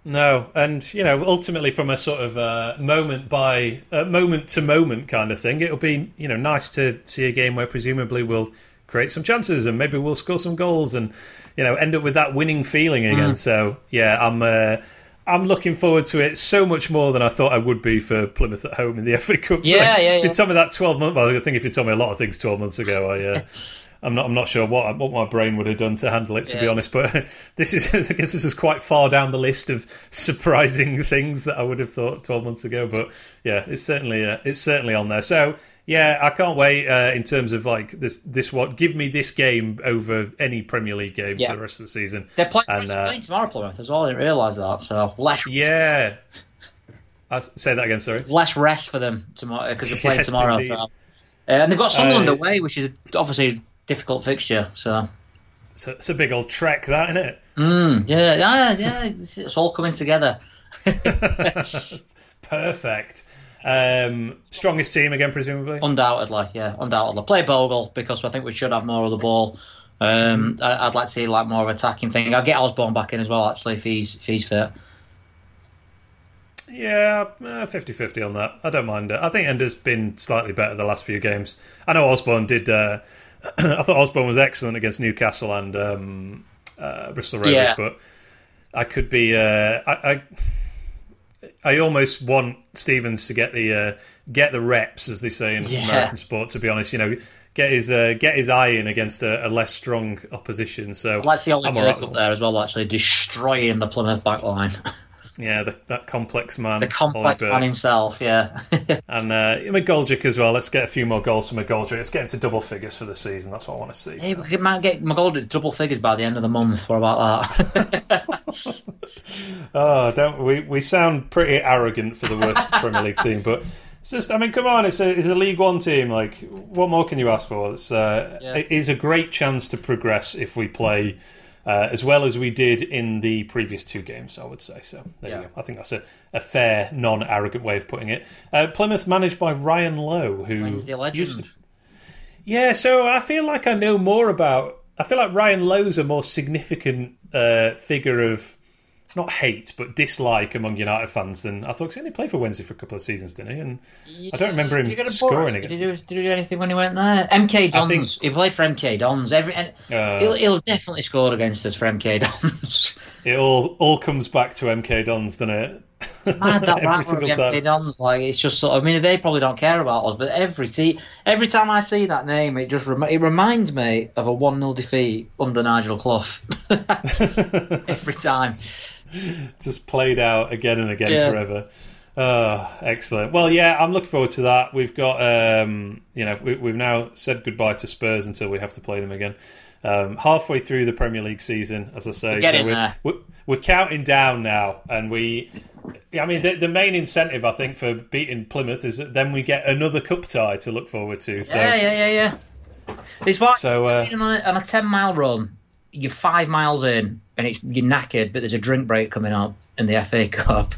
No, and you know, ultimately from a sort of uh, moment by uh, moment to moment kind of thing, it'll be you know nice to see a game where presumably we'll create some chances and maybe we'll score some goals and you know end up with that winning feeling again. Mm. So yeah, I'm. Uh, I'm looking forward to it so much more than I thought I would be for Plymouth at home in the [LAUGHS] FA Cup. Yeah, Like, yeah, If you yeah. told me that twelve months, well, I think if you told me a lot of things twelve months ago, I, uh, [LAUGHS] I'm not, I'm not sure what what my brain would have done to handle it, to be honest. But [LAUGHS] this is, [LAUGHS] I guess, this is quite far down the list of surprising [LAUGHS] things that I would have thought twelve months ago. But yeah, it's certainly, uh, it's certainly on there. So yeah, I can't wait uh, in terms of like this, this what give me this game over any Premier League game Yeah. for the rest of the season. They're playing, And, they're uh, playing tomorrow, Plymouth as well. I didn't realise that. So less, Yeah. I say that again. Sorry. less rest for them tomorrow because they're playing Yes, tomorrow. So. Uh, and they've got Sunderland Uh, away, which is obviously difficult fixture. So So it's a big old trek, that isn't it? mm, yeah, yeah, yeah, it's, it's all coming together. [LAUGHS] Perfect. Um, strongest team again, presumably. Undoubtedly, yeah, undoubtedly. Play Bogle because I think we should have more of the ball. Um, I, I'd like to see like more of attacking thing. I'll get Osborne back in as well, actually, if he's if he's fit. Yeah, uh, 50-50 on that. I don't mind it. I think Enda's been slightly better the last few games. I know Osborne did. Uh, [CLEARS THROAT] I thought Osborne was excellent against Newcastle and um, uh, Bristol Rovers, Yeah. but I could be. Uh, I, I I almost want Stevens to get the uh, get the reps, as they say in Yeah. American sport. To be honest, you know, get his uh, get his eye in against a, a less strong opposition. So like to see Ollie I'm Burke up there as well, actually destroying the Plymouth back line. [LAUGHS] Yeah, the, that complex man, the complex Ollie man Burke. himself, yeah. [LAUGHS] and uh, McGoldrick as well. Let's get a few more goals from McGoldrick. Let's get into double figures for the season. That's what I want to see. hey, we could- might get McGoldrick double figures by the end of the month. What about that? [LAUGHS] [LAUGHS] Oh, don't we? We sound pretty arrogant for the worst Premier League team, but It's just, I mean, come on, it's a, it's a League One team. Like, what more can you ask for? It's, uh, Yeah. It is a great chance to progress if we play uh, as well as we did in the previous two games, I would say. So, there Yeah. you go. I think that's a, a fair, non arrogant way of putting it. Uh, Plymouth managed by Ryan Lowe, who. Wednesday legend. used to- yeah, so I feel like I know more about. I feel like Ryan Lowe's a more significant uh, figure of not hate but dislike among United fans than I thought. 'cause he only played for Wednesday for a couple of seasons, didn't he? And I don't remember him Did he get a scoring Did against he, do, us. did he do anything when he went there? MK Dons. think- He played for MK Dons. Every and Uh, he'll, he'll definitely scored against us for MK Dons. [LAUGHS] it all all comes back to MK Dons, doesn't it? Mad that [LAUGHS] Every time. MK Dons. Like it's just sort of. I mean, they probably don't care about us, but every see every time I see that name, it just rem- it reminds me of a one 0 defeat under Nigel Clough. [LAUGHS] every time. [LAUGHS] Just played out again and again Yeah. forever. Oh, excellent. Well, yeah, I'm looking forward to that. We've got, um, you know, we, we've now said goodbye to Spurs until we have to play them again. Um, halfway through the Premier League season, as I say, We're getting we're, we're we're counting down now, and we. I mean, the, the main incentive I think for beating Plymouth is that then we get another cup tie to look forward to. So Yeah, yeah, yeah, yeah. It's like So, uh, on, a, on a ten mile run, you're five miles in, and it's you're knackered, but there's a drink break coming up in the FA [LAUGHS] Cup.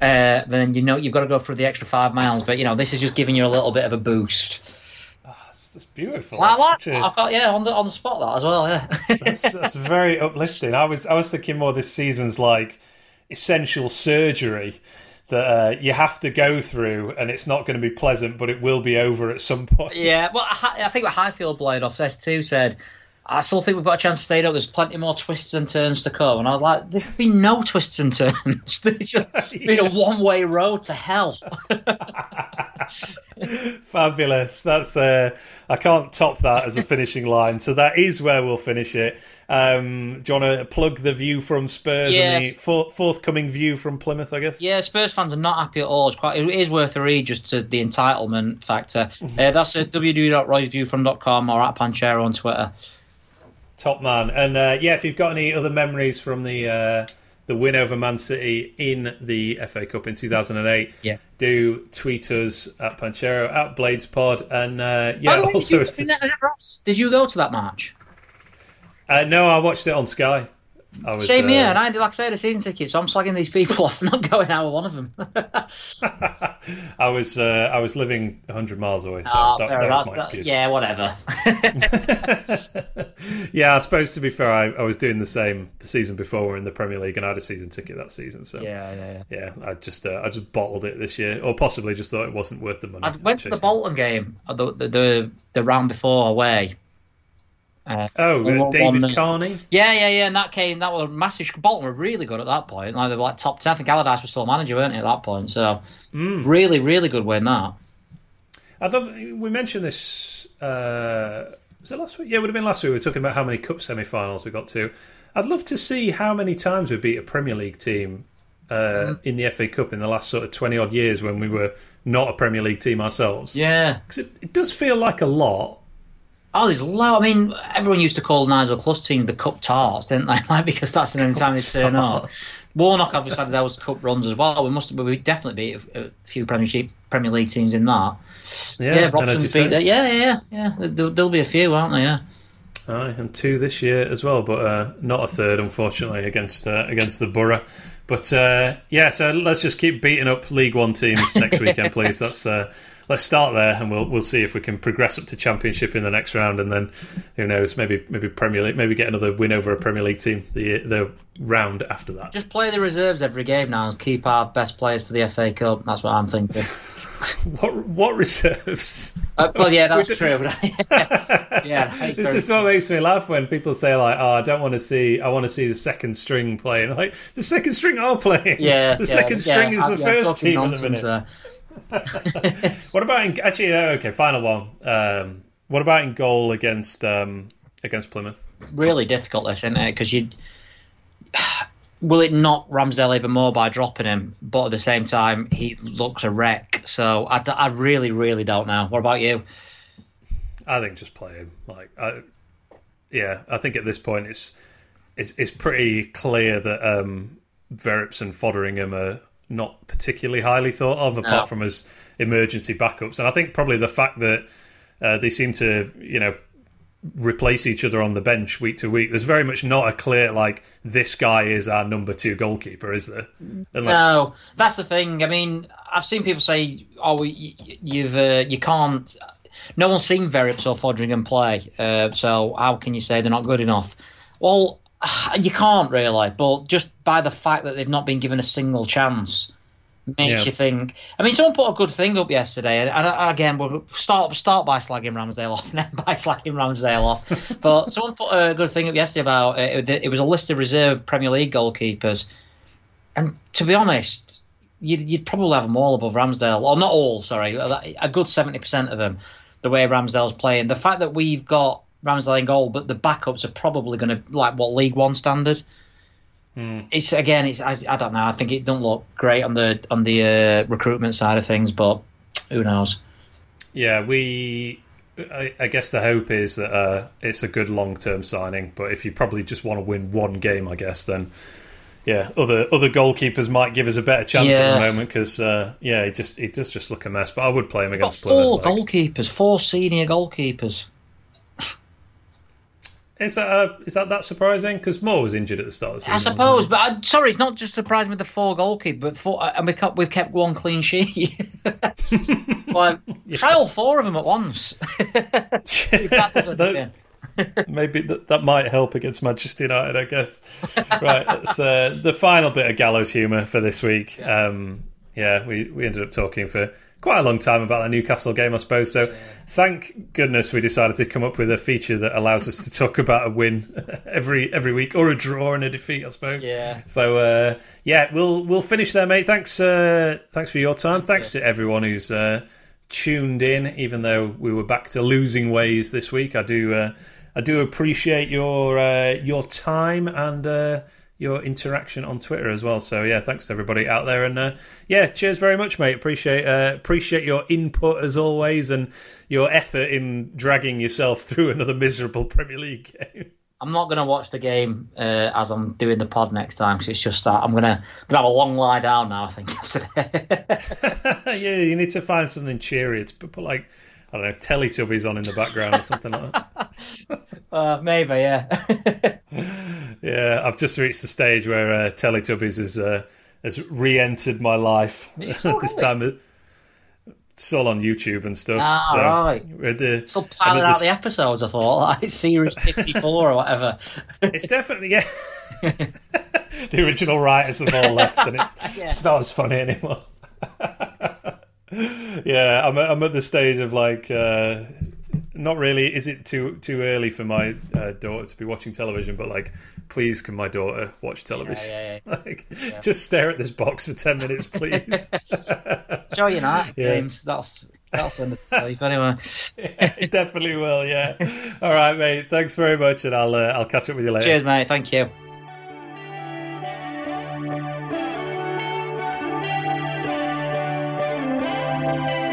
Uh, then you know you've got to go through the extra five miles, but you know this is just giving you a little bit of a boost. that's, that's beautiful. I That's like. a- I've got yeah on the on the spot that as well. Yeah. [LAUGHS] that's, that's very uplifting. I was I was thinking more this season's like essential surgery that uh, you have to go through, and it's not going to be pleasant, but it will be over at some point. Yeah, well, I, I think what Highfield Blade off S2 said, I still think we've got a chance to stay up. There's plenty more twists and turns to come. And I was like, there's been no twists and turns. [LAUGHS] There's just [LAUGHS] been a one way road to hell. [LAUGHS] Fabulous. That's uh, I can't top that as a finishing line. So that is where we'll finish it. Um, do you want to plug the view from Spurs and the for- forthcoming view from Plymouth? I guess. yeah, Spurs fans are not happy at all. It's quite, it is worth a read just to the entitlement factor. Uh, that's at www.roysviewfrom.com or at Panchero on Twitter. Top man. And uh, yeah, if you've got any other memories from the uh, the win over Man City in the FA Cup in 2008, Yeah. do tweet us at Panchero at Bladespod. And uh, yeah, also, did, you, did you go to that match? uh, no, I watched it on Sky. I was, Same uh, here, and I did like I say, the season ticket, so I'm slagging these people [LAUGHS] off not going out with one of them. [LAUGHS] [LAUGHS] I was uh, I was living 100 miles away, so Ah, that, fair that was my excuse. yeah, whatever. yeah, I suppose to be fair, I, I was doing the same the season before in the Premier League, and I had a season ticket that season. So yeah, yeah, yeah. yeah, I just uh, I just bottled it this year, or possibly just thought it wasn't worth the money. I went to the. Bolton game, uh, the the the, the round before away. Oh, One- uh, David. Carney. Yeah, yeah, yeah. And that came. That was a massive. Bolton were really good at that point. Like they were like top ten. I think Allardyce was still manager, weren't he, at that point? So Hmm. really, really good win that. I'd love. We mentioned this. Uh, was it last week? Yeah, it would have been last week. We were talking about how many cup semi-finals we got to. I'd love to see how many times we beat a Premier League team uh, Mm. in the FA Cup in the last sort of twenty odd years when we were not a Premier League team ourselves. Yeah. because it, it does feel like a lot. Oh, there's low. I mean, everyone used to call Nigel Clough's team the Cup Tarts, didn't they? [LAUGHS] Like because that's the only time they turn up. Warnock obviously had those cup runs as well. We must. We definitely beat a, a few Premiership Premier League teams in that. Yeah, Yeah, you say, that. Yeah, yeah, yeah. yeah. There, there'll be a few, aren't there? Yeah. Aye, and two this year as well, but uh, not a third, unfortunately, against uh, against the Borough. But uh, yeah, so let's just keep beating up League One teams next [LAUGHS] weekend, please. That's uh, let's start there, and we'll we'll see if we can progress up to Championship in the next round, and then who knows, maybe maybe Premier League, maybe get another win over a Premier League team the the round after that. Just play the reserves every game now and keep our best players for the FA Cup. That's what I'm thinking. [LAUGHS] What what reserves? uh, well, yeah, that's [LAUGHS] true. [LAUGHS] yeah, This is what makes me laugh when people say like, "Oh, I don't want to see. I want to see the second string playing." Like the second string are playing. Yeah, the yeah, second yeah, string is I'm- the yeah, first team at the minute. there. [LAUGHS] What about in, actually? Okay, final one. Um, what about in goal against um, against Plymouth? Really difficult, this, isn't it? Because you [SIGHS] will it knock Ramsdale even more by dropping him, but at the same time he looks a wreck. So I, I really, really don't know. What about you? I think just play him. Like, I, yeah, I think at this point it's it's it's pretty clear that um, Verrips and Foderingham are not particularly highly thought of, apart No. from as emergency backups. And I think probably the fact that uh, they seem to, you know, replace each other on the bench week to week. There's very much not a clear like this guy is our number two goalkeeper, is there? Unless No, that's the thing. I mean, I've seen people say, "Oh, you, you've uh, you can't." No one's seen Verrips or Foderingham play, uh, so how can you say they're not good enough? Well, [SIGHS] you can't really, but just by the fact that they've not been given a single chance makes Yeah. you think. I mean, someone put a good thing up yesterday, and, and again, we'll start start by slagging Ramsdale off, [LAUGHS] and then by slagging Ramsdale off. [LAUGHS] but someone put a good thing up yesterday about uh, it, it was a list of reserve Premier League goalkeepers, and to be honest, you'd, you'd probably have them all above Ramsdale, or not all, sorry, a good seventy percent of them. The way Ramsdale's playing, the fact that we've got Ramsdale in goal, but the backups are probably going to like what League One standard. It's again, it's I, I don't know. I think it don't look great on the on the uh, recruitment side of things, but who knows? Yeah, we. I, I guess the hope is that uh, it's a good long term signing, but if you probably just want to win one game, I guess then. Yeah, other other goalkeepers might give us a better chance at the moment because uh, yeah, it just it does just look a mess. But I would play him against four Plymouth. like. goalkeepers, four senior goalkeepers. Is that uh, is that that surprising? Because Moore was injured at the start of the season. I suppose, but I, sorry, it's not just surprising with the four goalkeepers, but four, and we kept, we've kept one clean sheet. [LAUGHS] like, [LAUGHS] [LAUGHS] try all four of them at once. That Maybe that, that might help against Manchester United, I guess. right, that's uh, the final bit of gallows humour for this week. Um, yeah, we, we ended up talking for quite a long time about that Newcastle game, I suppose. So thank goodness we decided to come up with a feature that allows us to talk about a win [LAUGHS] every every week or a draw and a defeat, I suppose. Yeah. So uh, yeah, we'll we'll finish there, mate. Thanks uh, thanks for your time. Thanks to everyone who's uh, tuned in, even though we were back to losing ways this week. I do uh, I do appreciate your uh, your time and uh, your interaction on Twitter as well. So yeah, thanks to everybody out there, and uh, yeah, cheers very much, mate. Appreciate uh, appreciate your input as always and your effort in dragging yourself [LAUGHS] through another miserable Premier League game. I'm not going to watch the game uh, as I'm doing the pod next time. 'cause it's just that I'm going to have a long lie down now. I think [LAUGHS] [LAUGHS] yeah, you need to find something cheery. It's put like I don't know, Teletubbies on in the background or something like that. [LAUGHS] uh, maybe, yeah. [LAUGHS] Yeah, I've just reached the stage where uh, Teletubbies has uh, has re-entered my life [LAUGHS] Is it still this time. It's all on YouTube and stuff. Ah, so right. the, Still piling out the- the episodes. I thought like series 54 or whatever. It's definitely yeah. the original writers have all left, and it's, Yeah. it's not as funny anymore. Yeah, I'm at, I'm at the stage of like, uh, not really. Is it too too early for my uh, daughter to be watching television? But like, please, can my daughter watch television? yeah, [LAUGHS] like, just stare at this box for ten minutes, [LAUGHS] please. Show United [LAUGHS] Yeah. games. That's that's sleep anyway. it definitely will. Yeah. All right, mate. Thanks very much, and I'll uh, I'll catch up with you later. Cheers, mate. Thank you. Bye.